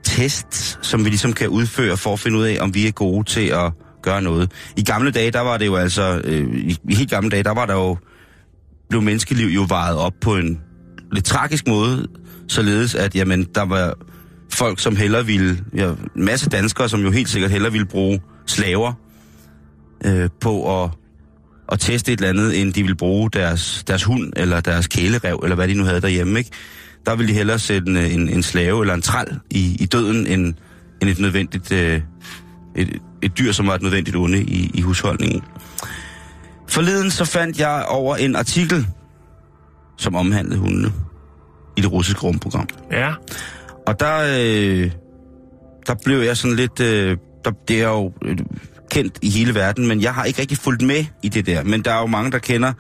tests, som vi ligesom kan udføre for at finde ud af, om vi er gode til at gøre noget. I gamle dage, der var det jo altså... Øh, i, helt gamle dage, der var der jo... Blev menneskeliv jo varet op på en lidt tragisk måde, således at, jamen, der var folk, som hellere ville... Ja, masse danskere, som jo helt sikkert hellere ville bruge slaver øh, på at, at teste et eller andet, end de ville bruge deres, deres hund eller deres kælerev, eller hvad de nu havde derhjemme, ikke? Der ville de hellere sætte en, en, en slave eller en træl i, i døden, end, end et nødvendigt... Øh, et, et dyr, som var et nødvendigt onde i, i husholdningen. Forleden så fandt jeg over en artikel, som omhandlede hundene i det russiske rumprogram. Ja. Og der, øh, der blev jeg sådan lidt... Øh, der, det er jo øh, kendt i hele verden, men jeg har ikke rigtig fulgt med i det der. Men der er jo mange, der kender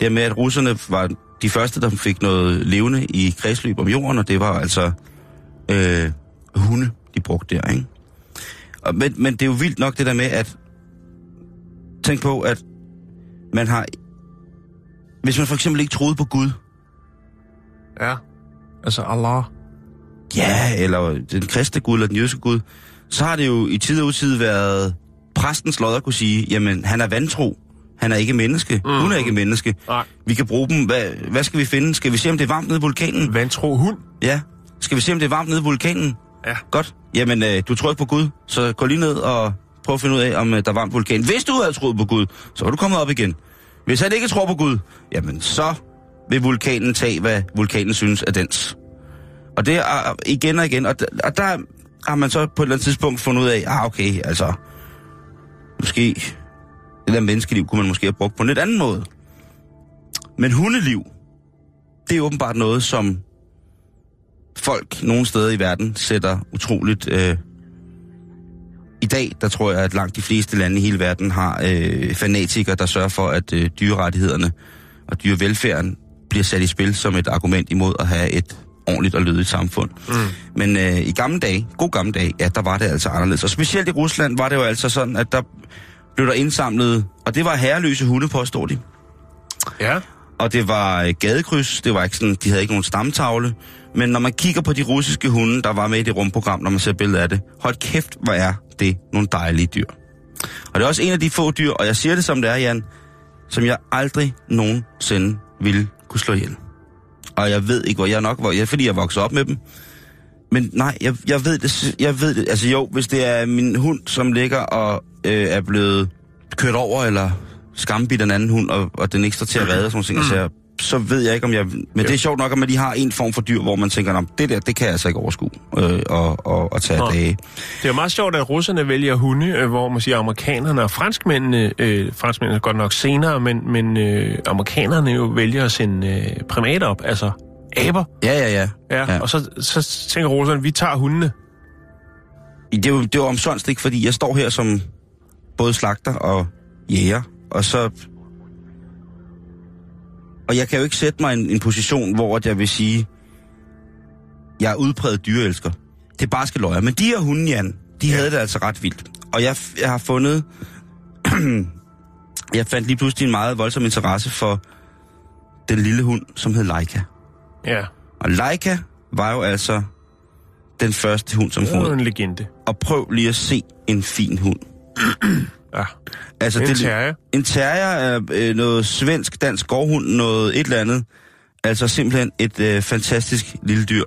det med, at russerne var de første, der fik noget levende i kredsløb om jorden, og det var altså øh, hunde, de brugte der, ikke? Og, men, men det er jo vildt nok det der med, at tænk på, at man har... Hvis man for eksempel ikke troede på Gud, Ja. Altså Allah. ja, eller den kristne gud, eller den jødiske gud, så har det jo i tid og utid været præstens lod at kunne sige, jamen, han er vantro. Han er ikke menneske. Mm. Hun er ikke menneske. Nej. Vi kan bruge dem. Hvad, hvad skal vi finde? Skal vi se, om det er varmt nede i vulkanen? Vantro hund. Ja. Skal vi se, om det er varmt nede i vulkanen? Ja. Godt. Jamen, øh, du tror ikke på Gud, så gå lige ned og prøv at finde ud af, om øh, der er varmt vulkan. Hvis du havde troet på Gud, så var du kommet op igen. Hvis han ikke tror på Gud, jamen så vil vulkanen tage, hvad vulkanen synes er dens. Og det er igen og igen, og, og der har man så på et eller andet tidspunkt fundet ud af, ah okay, altså, måske, det der menneskeliv kunne man måske have brugt på en lidt anden måde. Men hundeliv, det er åbenbart noget, som folk nogle steder i verden sætter utroligt... Øh, I dag, der tror jeg, at langt de fleste lande i hele verden har øh, fanatikere, der sørger for, at øh, dyrerettighederne og dyrevelfærden bliver sat i spil som et argument imod at have et ordentligt og lødigt samfund. Mm. Men øh, i gamle dage, god gamle dage, ja, der var det altså anderledes. Og specielt i Rusland var det jo altså sådan, at der blev der indsamlet, og det var herreløse hunde, påstår de. Ja. Og det var øh, gadekryds, det var ikke sådan, de havde ikke nogen stamtavle. Men når man kigger på de russiske hunde, der var med i det rumprogram, når man ser billeder af det, hold kæft, hvor er det nogle dejlige dyr. Og det er også en af de få dyr, og jeg siger det som det er, Jan, som jeg aldrig nogensinde ville kunne slå ihjel. Og jeg ved ikke, hvor jeg nok, hvor jeg, fordi jeg voksede op med dem. Men nej, jeg, jeg ved det, jeg ved det. Altså jo, hvis det er min hund, som ligger og øh, er blevet kørt over, eller skambidt en anden hund, og, og den ikke står til at redde, sådan nogle ting, mm. så, så ved jeg ikke, om jeg... Men Jo. det er sjovt nok, at man de har en form for dyr, hvor man tænker, "Nå, det der, det kan jeg altså ikke overskue øh, og, og, og tage Nå. dage. Det er jo meget sjovt, at russerne vælger hunde, øh, hvor man siger amerikanerne og franskmændene, øh, franskmændene er godt nok senere, men, men øh, amerikanerne jo vælger at sende øh, primater op, altså aber. Ja, ja, ja. Ja, Ja. ja. Og så, så tænker russerne, vi tager hundene. Det er jo, det er jo omsonst ikke, fordi jeg står her som både slagter og jæger, og så... Og jeg kan jo ikke sætte mig i en, en position, hvor jeg vil sige, jeg er udpræget dyreelsker. Det er bare skal løje. Men de her hunde, Jan, de ja. havde det altså ret vildt. Og jeg, jeg har fundet... jeg fandt lige pludselig en meget voldsom interesse for den lille hund, som hed Leica. Ja, Og Leica var jo altså den første hund, som det er en legende. og prøv lige at se en fin hund. Ja. Altså, En det, terrier. En terrier er øh, noget svensk, dansk gårdhund, noget et eller andet. Altså simpelthen et øh, fantastisk lille dyr.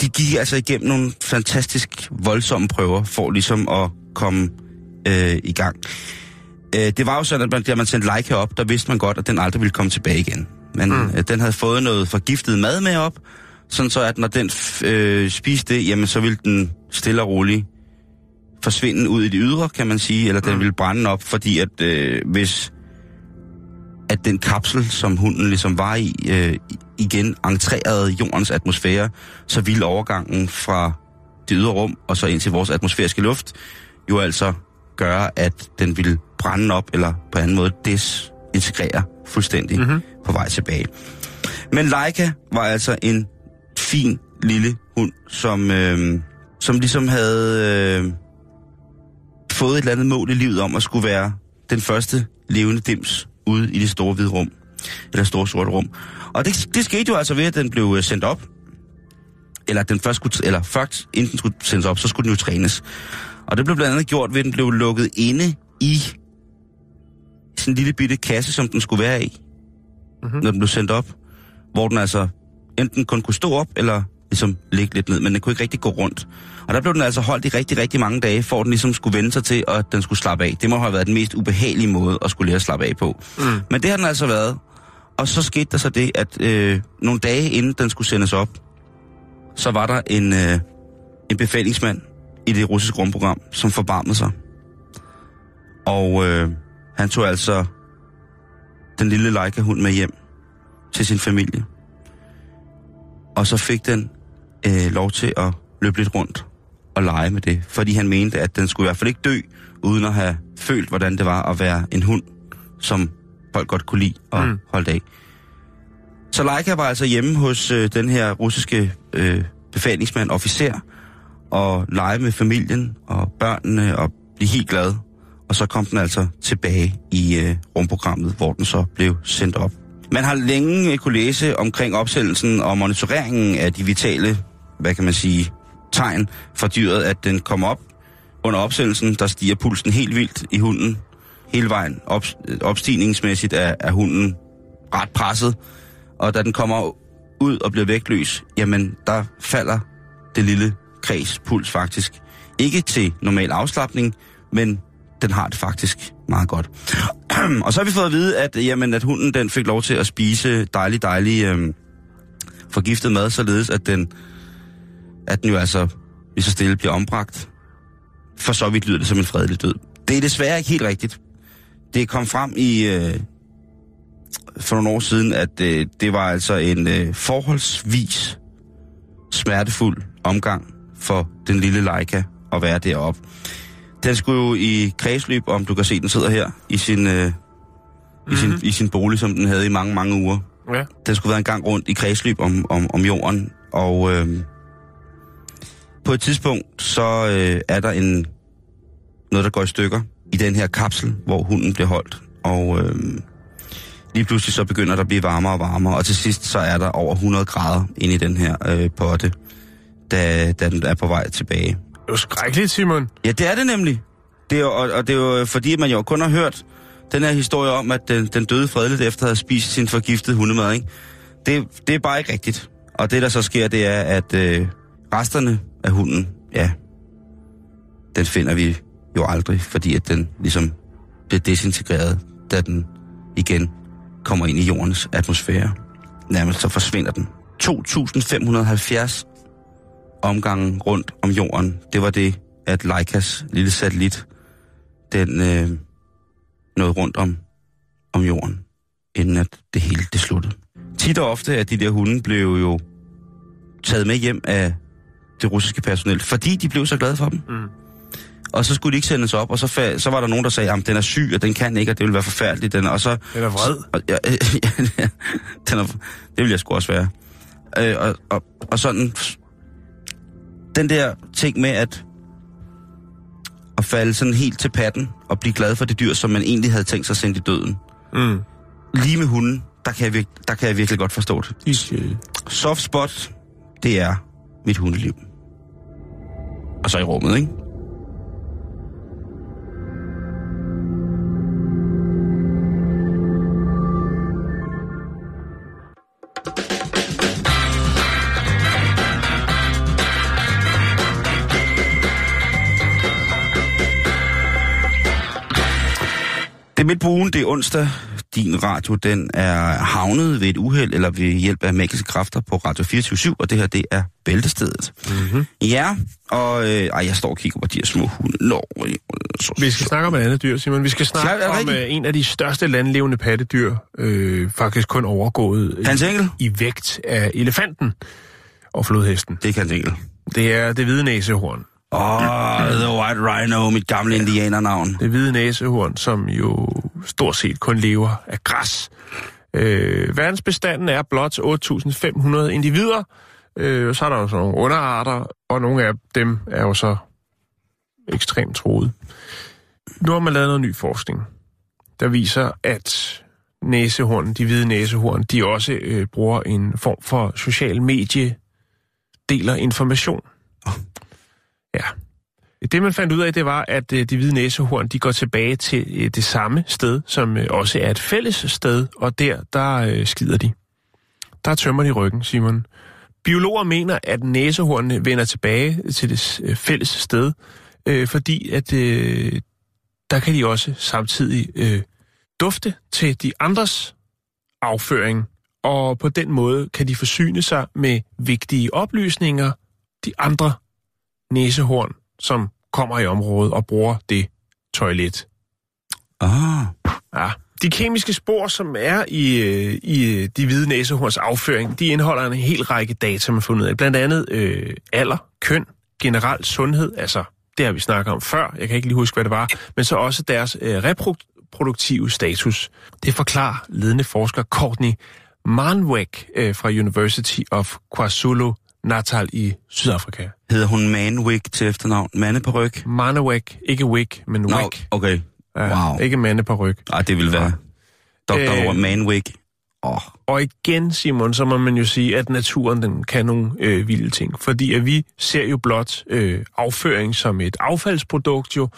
De gik altså igennem nogle fantastisk voldsomme prøver for ligesom at komme øh, i gang. Øh, det var jo sådan, at man, da man sendte Leica op, der vidste man godt, at den aldrig ville komme tilbage igen. Men mm. øh, den havde fået noget forgiftet mad med op, sådan så at når den øh, spiste det, jamen så ville den stille og roligt forsvinde ud i det ydre, kan man sige, eller den ville brænde op, fordi at øh, hvis at den kapsel, som hunden ligesom var i, øh, igen entrerede jordens atmosfære, så ville overgangen fra det ydre rum og så ind til vores atmosfæriske luft jo altså gøre, at den ville brænde op, eller på anden måde desintegrere fuldstændig mm-hmm. på vej tilbage. Men Leica var altså en fin lille hund, som, øh, som ligesom havde øh, fået et eller andet mål i livet om at skulle være den første levende dims ude i det store hvide rum, eller store sorte rum. Og det, det skete jo altså ved, at den blev øh, sendt op, eller den først skulle, eller først, inden den skulle sendes op, så skulle den jo trænes. Og det blev blandt andet gjort ved, at den blev lukket inde i sådan en lille bitte kasse, som den skulle være i, mm-hmm. når den blev sendt op. Hvor den altså enten kun kunne stå op, eller ligesom ligge lidt ned, men den kunne ikke rigtig gå rundt. Og der blev den altså holdt i rigtig, rigtig mange dage, for at den ligesom skulle vende sig til, og at den skulle slappe af. Det må have været den mest ubehagelige måde at skulle lære at slappe af på. Mm. Men det har den altså været. Og så skete der så det, at øh, nogle dage inden den skulle sendes op, så var der en, øh, en befalingsmand i det russiske rumprogram, som forbarmede sig. Og øh, han tog altså den lille Leica-hund med hjem til sin familie. Og så fik den øh, lov til at løbe lidt rundt og lege med det, fordi han mente, at den skulle i hvert fald ikke dø, uden at have følt, hvordan det var at være en hund, som folk godt kunne lide og mm. holde af. Så Leica var altså hjemme hos øh, den her russiske øh, befalingsmand, officer, og lege med familien og børnene og blive helt glad. Og så kom den altså tilbage i øh, rumprogrammet, hvor den så blev sendt op. Man har længe kunne læse omkring opsættelsen og monitoreringen af de vitale, hvad kan man sige, tegn for dyret, at den kommer op under opsendelsen, der stiger pulsen helt vildt i hunden. Hele vejen op, øh, opstigningsmæssigt er, er hunden ret presset. Og da den kommer ud og bliver vægtløs, jamen der falder det lille kreds puls faktisk. Ikke til normal afslappning, men den har det faktisk meget godt. og så har vi fået at vide, at, øh, jamen, at hunden den fik lov til at spise dejlig, dejlig øh, forgiftet mad, således at den, at den jo altså lige så stille bliver ombragt. For så vidt lyder det som en fredelig død. Det er desværre ikke helt rigtigt. Det kom frem i øh, for nogle år siden, at øh, det var altså en øh, forholdsvis smertefuld omgang for den lille Leica at være deroppe. Den skulle jo i kredsløb, om du kan se, den sidder her i sin, øh, mm-hmm. i sin, i sin bolig, som den havde i mange, mange uger. Ja. Den skulle være en gang rundt i kredsløb om, om, om jorden, og øh, på et tidspunkt, så øh, er der en noget, der går i stykker i den her kapsel, hvor hunden bliver holdt. Og øh, lige pludselig så begynder der at blive varmere og varmere, og til sidst så er der over 100 grader inde i den her øh, potte, da, da den er på vej tilbage. Det er jo skrækkeligt, Simon. Ja, det er det nemlig. Det er og, og det er jo fordi, man jo kun har hørt den her historie om, at den, den døde fredeligt efter at have spist sin forgiftede hundemad, ikke? Det, det er bare ikke rigtigt. Og det, der så sker, det er, at øh, resterne af hunden, ja, den finder vi jo aldrig, fordi at den ligesom bliver desintegreret, da den igen kommer ind i jordens atmosfære. Nærmest så forsvinder den. 2.570 omgange rundt om jorden, det var det, at Leikas lille satellit, den øh, nåede rundt om, om jorden, inden at det hele det sluttede. Tit og ofte at de der hunde blev jo taget med hjem af det russiske personel, fordi de blev så glade for dem. Mm. Og så skulle de ikke sendes op, og så, fa- så var der nogen, der sagde, at den er syg, og den kan ikke, og det vil være forfærdeligt. Den, og så, Den er vred. og, ja, ja, den er, det vil jeg sgu også være. Øh, og, og, og sådan, den der ting med at, at falde sådan helt til patten, og blive glad for det dyr, som man egentlig havde tænkt sig at sende i døden. Mm. Lige med hunden, der kan jeg, virke, der kan jeg virkelig godt forstå det. De, Soft spot, det er mit hundeliv. Og så i rummet, ikke? Det er midt på ugen, det er onsdag. Din radio, den er havnet ved et uheld, eller ved hjælp af magiske kræfter på Radio 24 og det her, det er Bæltestedet. mm-hmm. Ja, og øh, ej, jeg står og kigger på de her små hunde. Nå, øh, så, Vi skal snakke om et andet dyr, Simon. Vi skal Ja, snakke er det om øh, en af de største landlevende pattedyr, øh, faktisk kun overgået i, Hans Engel? i vægt af elefanten og flodhesten. Det kan Engel. Det er det hvide næsehorn. Åh, oh, The White Rhino, mit gamle indianernavn. Det hvide næsehorn, som jo stort set kun lever af græs. Øh, verdensbestanden er blot 8.500 individer. Øh, så er der jo sådan nogle underarter, og nogle af dem er jo så ekstremt troet. Nu har man lavet noget ny forskning, der viser, at næsehorn, de hvide næsehorn, de også øh, bruger en form for social medie, deler information. Ja. Det, man fandt ud af, det var, at øh, de hvide næsehorn, de går tilbage til øh, det samme sted, som øh, også er et fælles sted, og der, der skider de. Der tømmer de ryggen, Simon. Biologer mener, at næsehornene vender tilbage til det fælles sted, øh, fordi at øh, der kan de også samtidig øh, dufte til de andres afføring, og på den måde kan de forsyne sig med vigtige oplysninger, de andre næsehorn, som kommer i området og bruger det toilet. Ah, Ja. De kemiske spor, som er i, øh, i øh, de hvide næsehorns afføring, de indeholder en hel række data, man fundet af. Blandt andet øh, alder, køn, generel sundhed, altså det har vi snakket om før, jeg kan ikke lige huske, hvad det var, men så også deres øh, reproduktive status. Det forklarer ledende forsker Courtney Manwek øh, fra University of KwaZulu Natal i Sydafrika. hedder hun Manwick til efternavn? Mandeparyk? Manwek, ikke Wick, men Nå, Wick. okay. Ja, Wow. Ikke mandeparyk. Ej, det ville være Dr. Øh. Manwick Åh, Og igen, Simon, så må man jo sige, at naturen den kan nogle øh, vilde ting. Fordi at vi ser jo blot øh, afføring som et affaldsprodukt jo,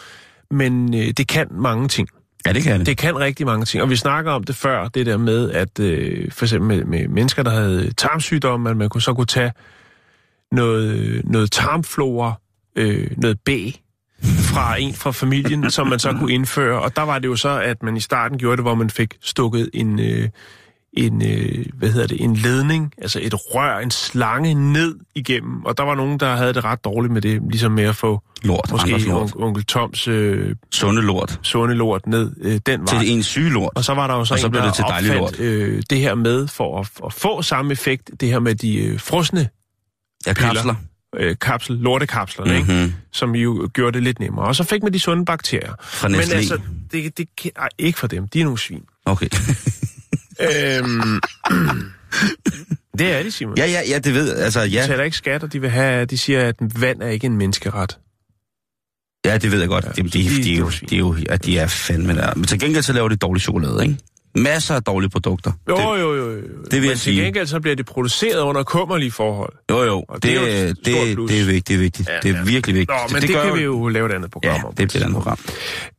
men øh, det kan mange ting. ja, det kan det. Det kan rigtig mange ting, og vi snakker om det før, det der med, at øh, for eksempel med, med mennesker, der havde tarmsygdomme, at man kunne så kunne tage noget, noget tarmflora, øh, noget B fra en fra familien, som man så kunne indføre. Og der var det jo så, at man i starten gjorde det, hvor man fik stukket en, øh, en, øh, hvad hedder det, en ledning, altså et rør, en slange ned igennem. Og der var nogen, der havde det ret dårligt med det, ligesom med at få Lort, måske lort. on, onkel Toms øh, Sunde lort. sunde lort ned øh, den vej. Til en syg lort. Og så var der jo så, Og så en, blev der det til opfandt øh, det her med, for at, at få samme effekt, det her med de øh, frosne Ja, kapsler. øh, kapsel, lortekapslerne, mm-hmm. ikke? Mm-hmm. som jo gjorde det lidt nemmere. Og så fik man de sunde bakterier. Fra Men altså, det, det, ej, ikke for dem, de er nogle svin. Okay. øhm, det er de, Simon. ja, ja, ja, det ved Altså, De ja. betaler ikke skat, og de vil have, de siger, at vand er ikke en menneskeret. Ja, det ved jeg godt. Ja, de, de- de, de de er jo, ja, de er fandme der. Men til gengæld så laver de dårlig chokolade, ikke? Masser af dårlige produkter. Jo, det, jo, jo. jo. vil jeg Men til sige. gengæld så bliver det produceret under kummerlige forhold. jo, jo. Og Det, det er jo det, et det, det, er vigtigt, det er vigtigt. Ja, det er ja. virkelig vigtigt. Nå, men det, det gør kan jo- vi jo lave et andet program Ja, om. det bliver et andet program.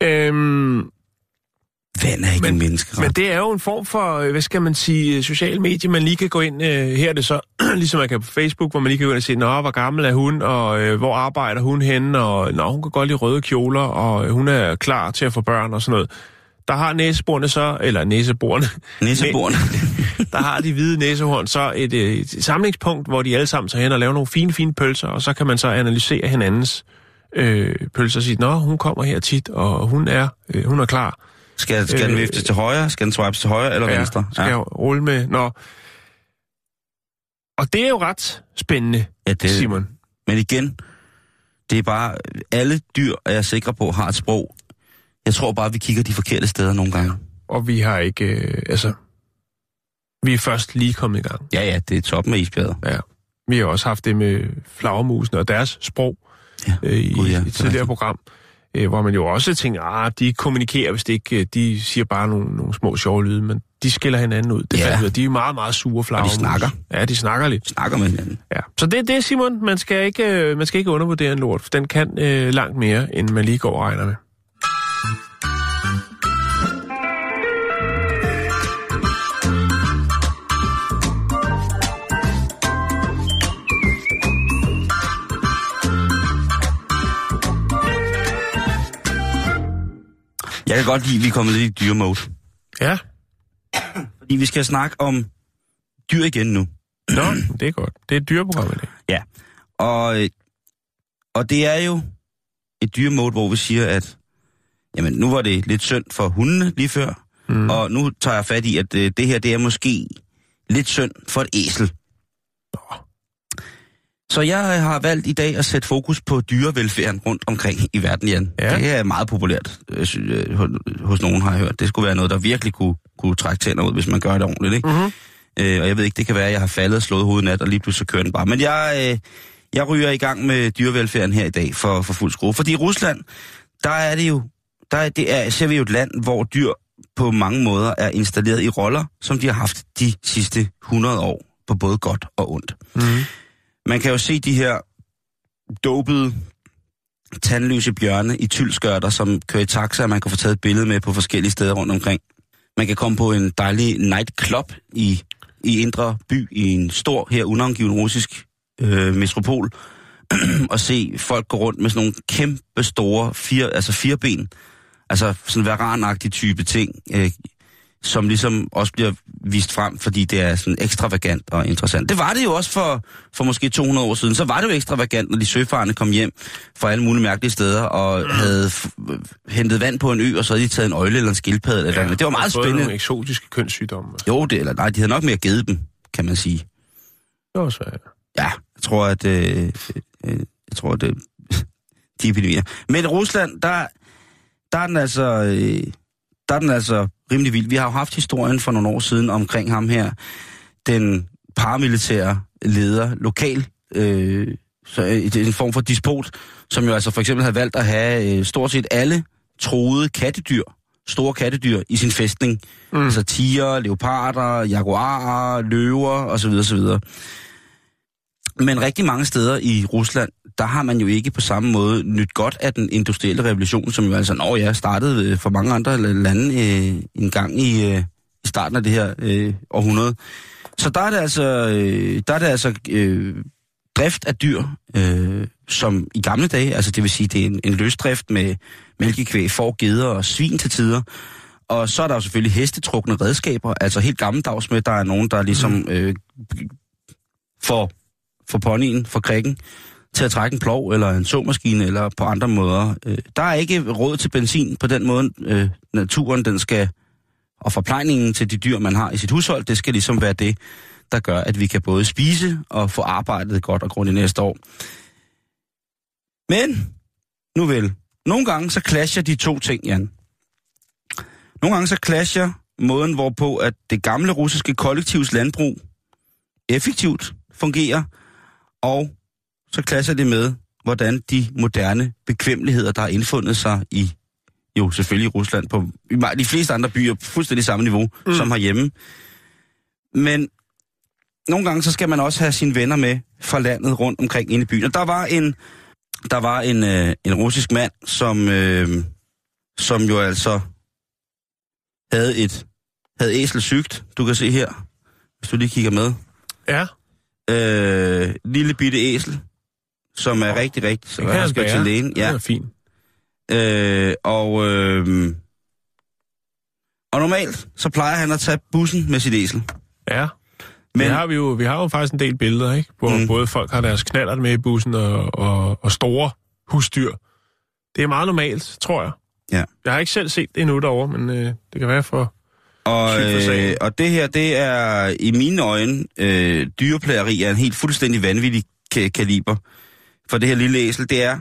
Øhm, Vand er ikke Men- en menneskeret. Men det er jo en form for, øh, hvad skal man sige, social medie, man lige kan gå ind, øh, her er det så, ligesom man kan på Facebook, hvor man lige kan gå ind og se, nå, hvor gammel er hun, og øh, hvor arbejder hun henne, og nå, hun kan godt lide røde kjoler, og øh, hun er klar til at få børn og sådan noget. Der har næseborene så, eller næseborene, Nisseborene. der har de hvide næsehorn så et, øh, et samlingspunkt, hvor de alle sammen tager hen og laver nogle fine, fine pølser, og så kan man så analysere hinandens øh, pølser og sige, nå, hun kommer her tit, og hun er, øh, hun er klar. Skal, skal den Øh, viftes til højre? Skal den swipes til højre eller venstre? skal ja. jeg rulle med. Nå. Og det er jo ret spændende, ja, det... Simon. Men igen, det er bare... Alle dyr, er jeg sikker på, har et sprog. Jeg tror bare, vi kigger de forkerte steder nogle gange. Og vi har ikke, øh, altså, vi er først lige kommet i gang. Ja, ja, det er toppen af isbjerget. Ja. Vi har også haft det med flagermusene og deres sprog Ja, øh, i gud ja, det et tidligere program, øh, hvor man jo også tænker, ah, de kommunikerer, hvis det ikke, øh, de siger bare nogle, nogle små sjove lyde, men de skiller hinanden ud. Det Ja. de er meget, meget sure flagermus. snakker. Ja, de snakker lidt. Snakker med hinanden. Ja. Så det er det, Simon. Man skal ikke, øh, man skal ikke undervurdere en lort, for den kan øh, langt mere, end man lige går og regner med. Jeg kan godt lide, at vi er kommet lidt i dyremode. Ja, Fordi vi skal snakke om dyr igen nu. Nå, det er godt. Det er et dyreprogram i dag. Ja. Og, og det er jo et dyremode, hvor vi siger, at jamen, nu var det lidt synd for hundene lige før, mm. og nu tager jeg fat i, at øh, det her det er måske lidt synd for et æsel. Så jeg har valgt i dag at sætte fokus på dyrevelfærden rundt omkring i verden, Jan. Ja. Det er meget populært øh, øh, hos- nogen, har jeg hørt. Det skulle være noget, der virkelig kunne, kunne trække tænder ud, hvis man gør det ordentligt. Ikke? Mm-hmm. Øh, og jeg ved ikke, det kan være, at jeg har faldet og slået hovedet nat, og lige pludselig så kører den bare. Men jeg, øh, jeg ryger i gang med dyrevelfærden her i dag for, for fuld skrue. Fordi i Rusland, der er det jo, der er, det er, ser vi jo et land, hvor dyr på mange måder er installeret i roller, som de har haft de sidste 100 år, på både godt og ondt. Mm-hmm. Man kan jo se de her dopede, tandløse bjørne i tyldskørter, som kører i taxa, og man kan få taget et billede med på forskellige steder rundt omkring. Man kan komme på en dejlig nightclub i, i Indre By, i en stor, her unangiven russisk øh, metropol, og se folk gå rundt med sådan nogle kæmpe store, fire, altså fire ben, altså sådan varanagtig type ting, øh, som ligesom også bliver vist frem, fordi det er sådan ekstravagant og interessant. Det var det jo også for, for måske 200 år siden. Så var det jo ekstravagant, når de søfarende kom hjem fra alle mulige mærkelige steder og havde f- hentet vand på en ø, og så havde de taget en øjle eller en skildpadde. Eller ja, det var meget Både nogle spændende. eksotiske kønssygdomme. Jo, det, eller nej, de havde nok mere givet dem, kan man sige. Det var svært. Ja, jeg tror, at... Øh, øh, jeg tror, at øh, de epidemier. Men i Rusland, der, der er den altså... Øh, der er den altså rimelig vild. Vi har jo haft historien for nogle år siden omkring ham her, den paramilitære leder, lokal, øh, så øh, en form for dispot, som jo altså for eksempel havde valgt at have øh, stort set alle troede kattedyr store kattedyr i sin fæstning. Mm. Altså tiger, leoparder, jaguarer, løver osv. osv. Men rigtig mange steder i Rusland, der har man jo ikke på samme måde nyt godt af den industrielle revolution, som jo altså, når jeg startede øh, for mange andre lande øh, en gang i, øh, i starten af det her øh, århundrede. Så der er det altså, øh, der er det altså øh, drift af dyr, øh, som i gamle dage, altså det vil sige, det er en, en løsdrift med mælkekvæg, får, geder og svin til tider. Og så er der jo selvfølgelig hestetrukne redskaber, altså helt gammeldags med, der er nogen, der ligesom mm. øh, får, får ponyen, får krikken, til at trække en plov eller en såmaskine eller på andre måder. Øh, der er ikke råd til benzin på den måde. Øh, naturen, den skal, og forplejningen til de dyr, man har i sit hushold, det skal ligesom være det, der gør, at vi kan både spise og få arbejdet godt og grundigt næste år. Men, nu vel, nogle gange så clasher de to ting, Jan. Nogle gange så clasher måden, hvorpå at det gamle russiske kollektivs landbrug effektivt fungerer, og så clasher det med, hvordan de moderne bekvemmeligheder, der har indfundet sig i, jo selvfølgelig Rusland, på i de fleste andre byer, fuldstændig samme niveau mm. som herhjemme. Men nogle gange så skal man også have sine venner med fra landet rundt omkring inde i byen. Og der var en, der var en, øh, en russisk mand, som, øh, som jo altså havde et havde æselsygt. Du kan se her, hvis du lige kigger med. Ja. Øh, lille bitte æsel, som er rigtig, rigtig, så han skal til lægen. Ja. Det er fint. Øh, og, øh, og normalt, så plejer han at tage bussen med sit æsel. Ja. Men har vi, jo, vi har jo faktisk en del billeder, ikke? hvor mm. både folk har deres knaller med i bussen og, og, og store husdyr. Det er meget normalt, tror jeg. Ja. Jeg har ikke selv set det endnu derovre, men øh, det kan være for... Og, øh, og det her, det er i mine øjne, øh, dyreplageri er en helt fuldstændig vanvittig kaliber. For det her lille æsel, det er...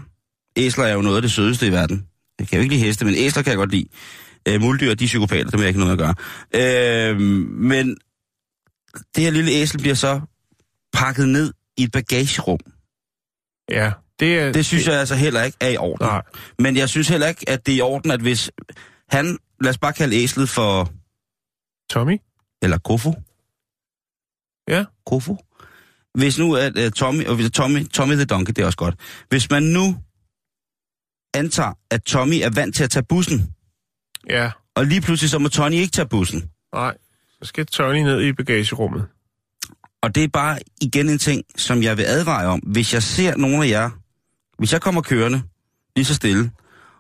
Æsler er jo noget af det sødeste i verden. Jeg kan jo ikke lide heste, men æsler kan jeg godt lide. Øh, muldyr, de er psykopater, det har jeg ikke noget at gøre. Øh, men det her lille æsel bliver så pakket ned i et bagagerum. Ja, det er... Det synes det... jeg altså heller ikke er i orden. Nej. Men jeg synes heller ikke, at det er i orden, at hvis han... Lad os bare kalde æslet for... Tommy? Eller Kofo. Ja. Kofo. Hvis nu at uh, Tommy... Og Tommy, Tommy the Donkey, det er også godt. Hvis man nu antager, at Tommy er vant til at tage bussen. Ja. Og lige pludselig så må Tony ikke tage bussen. Nej. Så skal Tony ned i bagagerummet. Og det er bare igen en ting, som jeg vil advare om. Hvis jeg ser nogen af jer, hvis jeg kommer kørende lige så stille,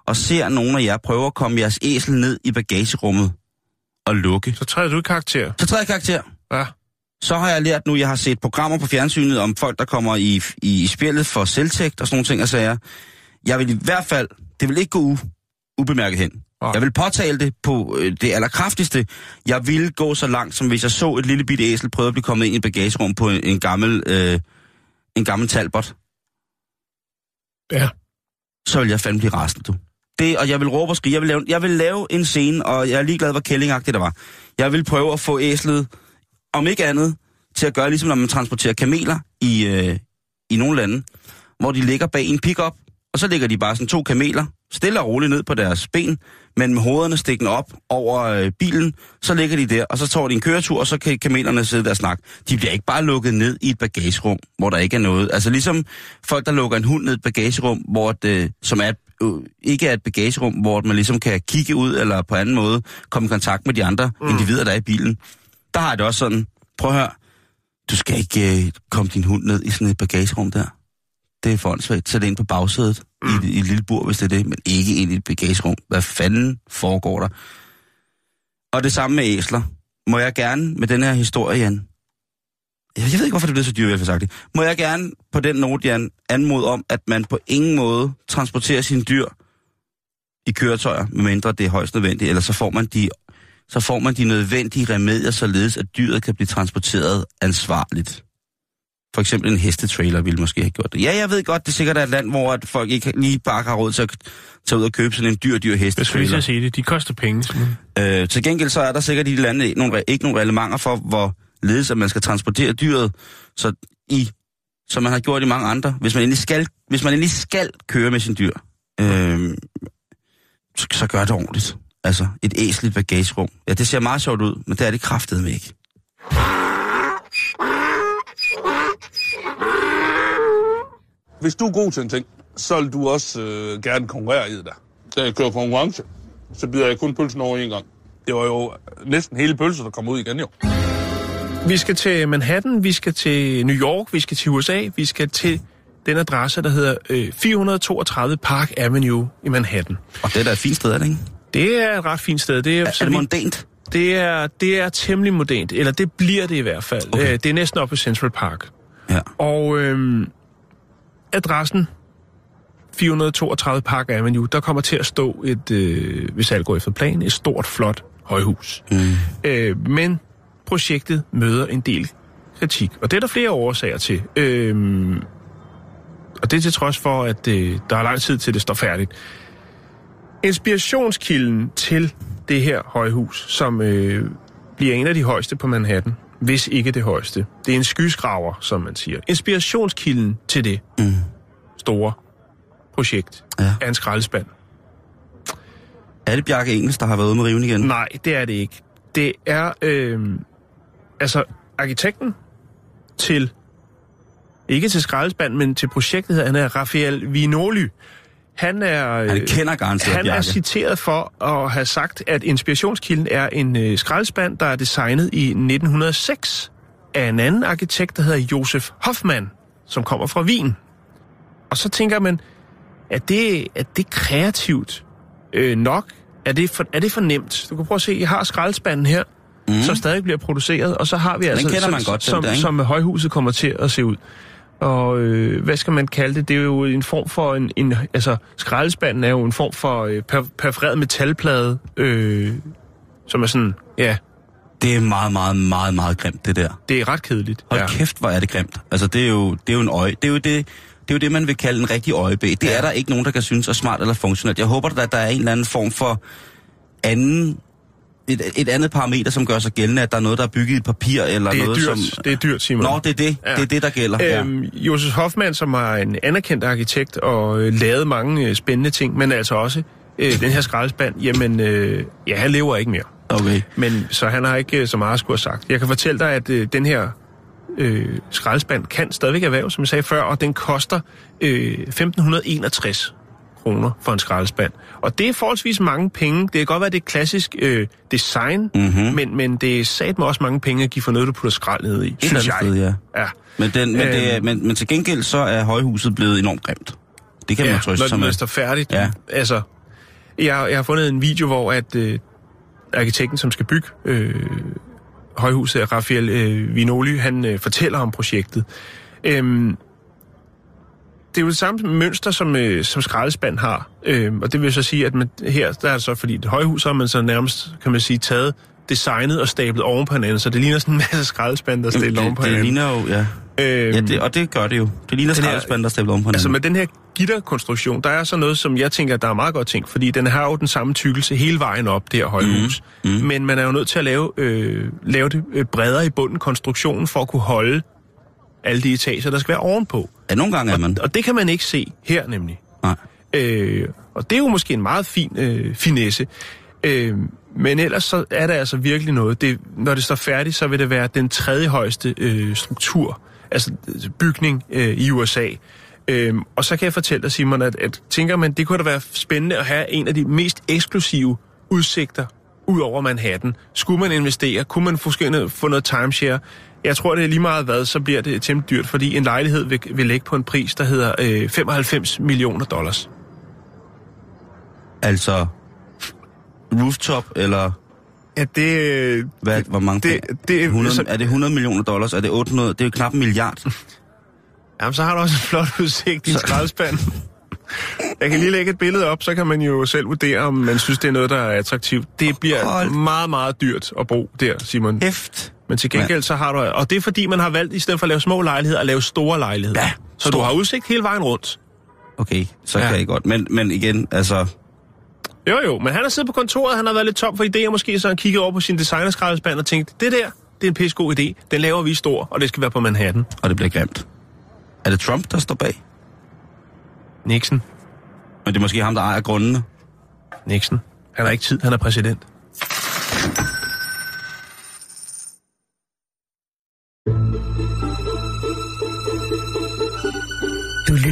og ser nogen af jer prøve at komme jeres æsel ned i bagagerummet og lukke. Så træder du i karakter? Så træder jeg karakter. Ja. Så har jeg lært nu, jeg har set programmer på fjernsynet om folk, der kommer i, i spillet for selvtægt og sådan nogle ting og sager. Jeg vil i hvert fald, det vil ikke gå u, ubemærket hen. Ja. Jeg vil påtale det på øh, det allerkraftigste. Jeg vil gå så langt, som hvis jeg så et lille bitte æsel prøve at blive kommet ind i et bagagerum på en, en gammel, øh, en gammel talbot. Ja. Så vil jeg fandme blive rasende, du. Det, og jeg vil råbe og skrige. Jeg vil, lave, jeg vil lave en scene, og jeg er ligeglad, hvor kællingagtigt det var. Jeg vil prøve at få æslet, om ikke andet, til at gøre ligesom når man transporterer kameler i, øh, i nogle lande, hvor de ligger bag en pickup, og så ligger de bare sådan to kameler, stille og roligt ned på deres ben, men med hovederne stikkende op over øh, bilen, så ligger de der, og så tager de en køretur, og så kan kamelerne sidde der og snakke. De bliver ikke bare lukket ned i et bagagerum, hvor der ikke er noget. Altså ligesom folk, der lukker en hund ned i et bagagerum, hvor det, som er øh, ikke er et bagagerum, hvor man ligesom kan kigge ud, eller på anden måde komme i kontakt med de andre mm. individer, der er i bilen. Der har jeg det også sådan, prøv at høre, du skal ikke øh, komme din hund ned i sådan et bagagerum der det er for Sæt det ind på bagsædet mm. i, i et lille bur, hvis det er det, men ikke ind i et bagagerum. Hvad fanden foregår der? Og det samme med æsler. Må jeg gerne med den her historie, Jan, jeg ved ikke, hvorfor det bliver så dyrevelfærdsagtigt. Må jeg gerne på den note, Jan, anmode om, at man på ingen måde transporterer sine dyr i køretøjer, medmindre det er højst nødvendigt, eller så får man de, så får man de nødvendige remedier, således at dyret kan blive transporteret ansvarligt. For eksempel en hestetrailer ville måske have gjort det. Ja, jeg ved godt, det er sikkert et land, hvor at folk ikke lige bare har råd til at tage ud og købe sådan en dyr, dyr hestetrailer. Jeg sige det. De koster penge. Øh, til gengæld så er der sikkert i de lande ikke nogen, ikke nogen relevanter for, hvor ledes at man skal transportere dyret, så i, som man har gjort i mange andre. Hvis man endelig skal, hvis man endelig skal køre med sin dyr, øh, så, så gør det ordentligt. Altså, et æsligt bagagerum. Ja, det ser meget sjovt ud, men det er det kraftedeme ikke. Hvis du er god til en ting, så vil du også øh, gerne konkurrere i det. Da jeg kører konkurrence, så bider jeg kun pølsen over en gang. Det var jo næsten hele pølsen, der kom ud igen jo. Vi skal til Manhattan, vi skal til New York, vi skal til USA, vi skal til den adresse, der hedder øh, 432 Park Avenue i Manhattan. Og det er da et fint sted, er det ikke? Det er et ret fint sted. Det er, Er, er det mondænt? det er, det er temmelig modent, eller det bliver det i hvert fald. Okay. Okay. Det er næsten oppe i Central Park. Ja. Og øhm, adressen 432 Park Avenue, der kommer til at stå et, øh, hvis alt går efter planen, et stort, flot højhus. Mm. Øh, men projektet møder en del kritik, og det er der flere årsager til. Øhm, og det er til trods for, at øh, der er lang tid til, det står færdigt. Inspirationskilden til det her højhus, som øh, bliver en af de højeste på Manhattan, hvis ikke det højeste. Det er en skyskraver, som man siger. Inspirationskilden til det Mm. store projekt Ja. er en skraldespand. Er det Bjarke Engels, der har været ude med riven igen? Nej, det er det ikke. Det er, øh, altså, arkitekten til, ikke til skraldespanden, men til projektet, han er Rafael Vinoli. Han er... øh, Han kender garanteret Han er citeret for at have sagt, at inspirationskilden er en øh, skraldespand, der er designet i 1906 af en anden arkitekt, der hedder Josef Hoffmann, som kommer fra Wien. Og så tænker man, er det, er det kreativt øh, nok? Er det, for, er det for nemt? Du kan prøve at se, jeg har skraldespanden her, mm. som stadig bliver produceret, og så har vi altså, kender så- man godt, den som, der, ikke? som højhuset kommer til at se ud. Og øh, hvad skal man kalde det? Det er jo en form for en... en altså, skraldespanden er jo en form for øh, per, perforeret metalplade, øh, som er sådan... Ja, Det er meget, meget, meget, meget grimt, det der. det er ret kedeligt. Hold ja. kæft, hvor er det grimt. Altså, det er jo, det er jo en øje. Det er jo det, det er jo det, man vil kalde en rigtig øjebæ. Det ja. er der ikke nogen, der kan synes er smart eller funktionelt. Jeg håber, at der er en eller anden form for anden, et, et andet parameter, som gør sig gældende, at der er noget, der er bygget i papir, eller Det er noget, dyrt, som... det er dyrt, Simon. Nå, det er det. Ja. Ja. Det er det, der gælder. Ja. Øhm, Josef Hoffmann, som er en anerkendt arkitekt og øh, lavet mange øh, spændende ting, men altså også øh, den her skraldespand, jamen, øh, ja, han lever ikke mere. Okay. Men så han har ikke øh, så meget at skulle have sagt. Jeg kan fortælle dig, at øh, den her øh, skraldespand kan stadigvæk erhverve, som jeg sagde før, og den koster øh, 1561 kroner for en skraldespand. Og det er forholdsvis mange penge. Det kan godt være, det er klassisk øh, design, mm-hmm. men, men det er sat med også mange penge at give for noget, du putter skrald ned i, synes eller jeg. sted, ja. Ja. Men, den, men, det er, Øhm. men, men til gengæld så er højhuset blevet enormt grimt. Det kan man Ja, trøste når sig det med. står færdigt. Ja. Altså, jeg, jeg har fundet en video, hvor at øh, arkitekten, som skal bygge øh, højhuset, Rafael øh, Vinoli, han øh, fortæller om projektet. Øhm, det er jo det samme mønster, som, øh, som skraldespand har. Øhm, og det vil så sige, at man, her der er det så, fordi det højhus har man så nærmest, kan man sige, taget designet og stablet oven på hinanden, så det ligner sådan en masse skraldespand, der er stablet oven det, på det hinanden. ligner jo, ja. Øhm, ja det, og det gør det jo. Det ligner skraldespand, der er stablet om på Altså hinanden. med den her gitterkonstruktion, der er så noget, som jeg tænker, der er meget godt tænkt, fordi den har jo den samme tykkelse hele vejen op, det her højhus. Mm. Mm. Men man er jo nødt til at lave, øh, lave det øh, bredere i bunden konstruktionen, for at kunne holde alle de etager, der skal være ovenpå. Ja, nogle gange er man. Og det kan man ikke se her nemlig. Nej. Øh, og det er jo måske en meget fin øh, finesse. Øh, men ellers så er der altså virkelig noget. Det, når det står færdigt, så vil det være den tredje højeste øh, struktur, altså øh, bygning øh, i USA. Øh, og så kan jeg fortælle dig, Simon, at, at tænker man, det kunne da være spændende at have en af de mest eksklusive udsigter ud over Manhattan. Skulle man investere? Kunne man måske få noget timeshare? Jeg tror, det er lige meget hvad, så bliver det temmelig dyrt, fordi en lejlighed vil, vil lægge på en pris, der hedder øh, 95 millioner dollars. Altså, rooftop, eller Ja, det... hvad, hvor mange det- penge? det- 100, så- er det 100 millioner dollars? Er det 800? Det er jo knap en milliard. Jamen, så har du også en flot udsigt i en skraldespand. Jeg kan lige lægge et billede op, så kan man jo selv vurdere, om man synes, det er noget, der er attraktivt. Det bliver Hold. meget, meget dyrt at bo der, Simon. Hæft. Men til gengæld så har du... Og det er fordi, man har valgt, i stedet for at lave små lejligheder, at lave store lejligheder. Ja, så du har udsigt hele vejen rundt. Okay, så Ja. ja. kan jeg godt. Men, men igen, altså, Jo, jo, men han har siddet på kontoret, han har været lidt tom for idéer måske, så han kigget over på sin designerskraldespand og tænkt, det der, det er en pisse god idé. Den laver vi stor, og det skal være på Manhattan. og det bliver grimt. Er det Trump, der står bag? Nixon. Men det er måske ham, der ejer grundene. Nixon. Han har ikke tid, han er præsident.